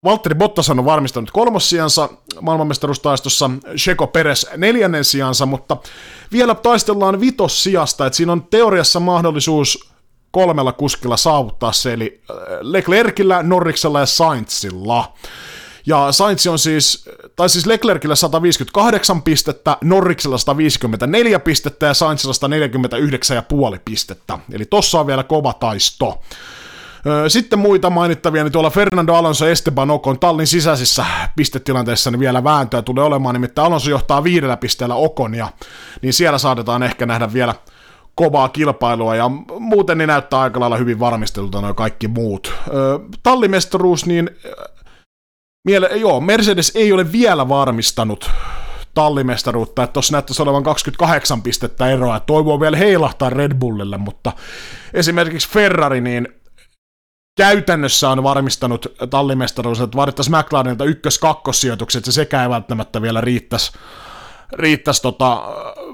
Valtteri Bottas on varmistanut kolmossiansa maailmanmestaruustaistossa, Checo Peres neljännen sijansa, mutta vielä taistellaan vitossijasta, että siinä on teoriassa mahdollisuus kolmella kuskilla saavuttaa se, eli äh, Leclercillä, Norriksella ja Sainzilla. Ja Sainz on siis, tai siis Leclercillä 158 pistettä, Norriksella 154 pistettä ja Sainzilla 149,5 pistettä. Eli tossa on vielä kova taisto. Sitten muita mainittavia, niin tuolla Fernando Alonso Esteban Ocon tallin sisäisissä pistetilanteissa niin vielä vääntöä tulee olemaan, nimittäin Alonso johtaa viidellä pisteellä Okonia, niin siellä saatetaan ehkä nähdä vielä kovaa kilpailua, ja muuten niin näyttää aika lailla hyvin varmistelulta noin kaikki muut. Tallimestaruus, niin miele, joo, Mercedes ei ole vielä varmistanut tallimestaruutta, että tuossa näyttäisi olevan 28 pistettä eroa, toivoo vielä heilahtaa Red Bullille, mutta esimerkiksi Ferrari, niin käytännössä on varmistanut tallimestaruus, että vaadittaisiin McLarenilta ykkös-kakkossijoitukset, se sekä ei välttämättä vielä riittäisi, riittäisi tota,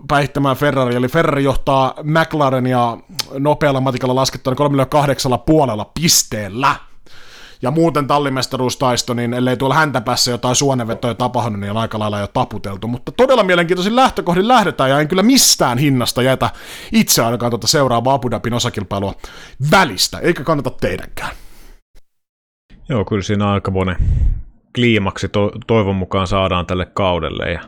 päihittämään Ferrari, eli Ferrari johtaa McLarenia nopealla matikalla laskettuna 38 puolella pisteellä, ja muuten tallimestaruustaisto, niin ellei tuolla häntä päässä jotain suonevetoja tapahtunut, niin on aika lailla jo taputeltu. Mutta todella mielenkiintoisin lähtökohdin lähdetään, ja en kyllä mistään hinnasta jätä itse ainakaan tuota seuraavaa Abu Dhabin osakilpailua välistä, eikä kannata teidänkään. Joo, kyllä siinä aikamoinen kliimaksi to- toivon mukaan saadaan tälle kaudelle, ja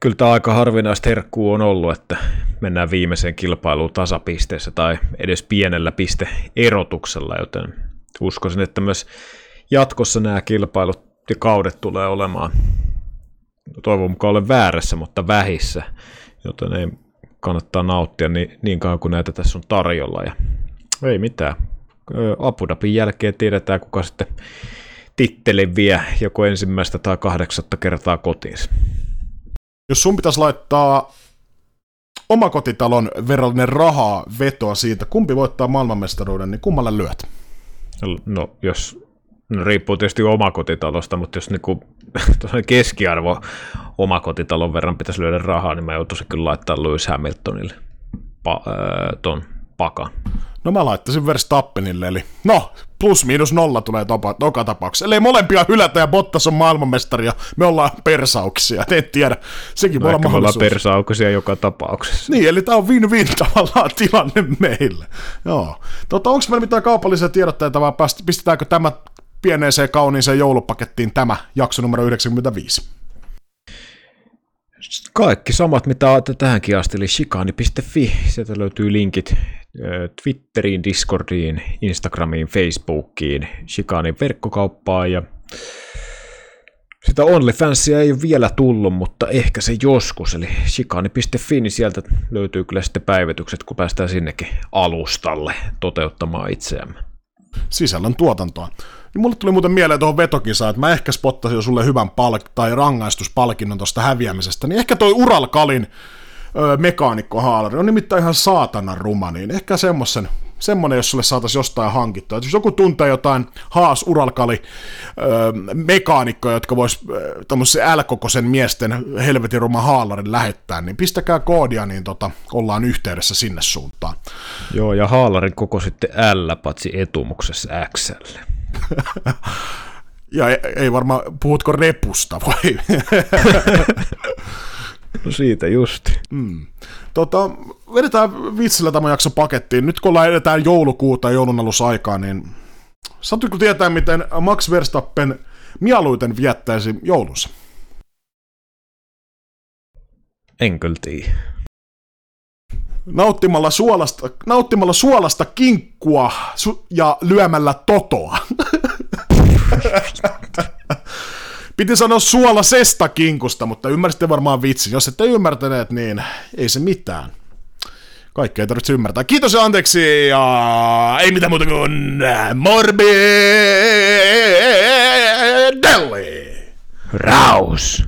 kyllä tämä aika harvinaista herkkuu on ollut, että mennään viimeiseen kilpailuun tasapisteessä tai edes pienellä pisteerotuksella, joten uskoisin, että myös jatkossa nämä kilpailut ja kaudet tulee olemaan, toivon mukaan olen väärässä, mutta vähissä, joten ei kannattaa nauttia niin, niin kauan kuin näitä tässä on tarjolla. Ja ei mitään. Abu Dhabin jälkeen tiedetään, kuka sitten titteli vie joko ensimmäistä tai kahdeksatta kertaa kotiinsa. Jos sun pitäisi laittaa omakotitalon verrallinen rahaa vetoa siitä, kumpi voittaa maailmanmestaruuden, niin kummalle lyöt? No, jos no, riippuu tietysti omakotitalosta, mutta jos niinku, <laughs> keskiarvo omakotitalon verran pitäisi lyödä rahaa, niin mä joutuisin kyllä laittaa Lewis Hamiltonille pa, äh, ton pakan. No mä laittaisin Verstappenille, eli no, plus miinus nolla tulee topa, toka tapauksessa. Eli molempia hylätä ja Bottas on maailmanmestari ja me ollaan persauksia, en tiedä. Sekin no voi olla me ollaan persauksia joka tapauksessa. Niin, eli tämä on win-win tavallaan tilanne meille. Joo. Tota, onko meillä mitään kaupallisia tiedotteita vai pistetäänkö tämä pieneeseen kauniiseen joulupakettiin tämä jakso numero 95? Kaikki samat, mitä olette tähänkin asti, eli shikani.fi. Sieltä löytyy linkit Twitteriin, Discordiin, Instagramiin, Facebookiin, Shikanin verkkokauppaan ja sitä OnlyFansia ei ole vielä tullut, mutta ehkä se joskus, eli shikani.fi, niin sieltä löytyy kyllä sitten päivitykset, kun päästään sinnekin alustalle toteuttamaan itseämme. Sisällön tuotantoa. Niin mulle tuli muuten mieleen tuohon vetokisaan, että mä ehkä spottasin jo sulle hyvän palk- tai rangaistuspalkinnon tuosta häviämisestä, niin ehkä toi Uralkalin öö, mekaanikkohaalari on nimittäin ihan saatana ruma, niin ehkä semmoisen semmonen, jos sulle saataisiin jostain hankittua. jos joku tuntee jotain haas uralkali öö, mekaanikkoja, jotka vois öö, L-kokoisen miesten helvetin ruma haalarin lähettää, niin pistäkää koodia, niin tota, ollaan yhteydessä sinne suuntaan. Joo, ja haalarin koko sitten L, patsi etumuksessa XL. <laughs> ja ei, ei varmaan, puhutko repusta vai? <laughs> No siitä just. Mm. Tota, vedetään vitsillä tämä jakso pakettiin. Nyt kun ollaan edetään joulukuuta ja joulun aikaa, niin sattuiko tietää, miten Max Verstappen mieluiten viettäisi joulunsa? En kyllä tiedä. Nauttimalla suolasta, nauttimalla suolasta kinkkua su- ja lyömällä totoa. <laughs> Piti sanoa suolasesta kinkusta, mutta ymmärsitte varmaan vitsi. Jos ette ymmärtäneet, niin ei se mitään. Kaikkea ei tarvitse ymmärtää. Kiitos ja anteeksi ja ei mitään muuta kuin Morbidelli. Raus.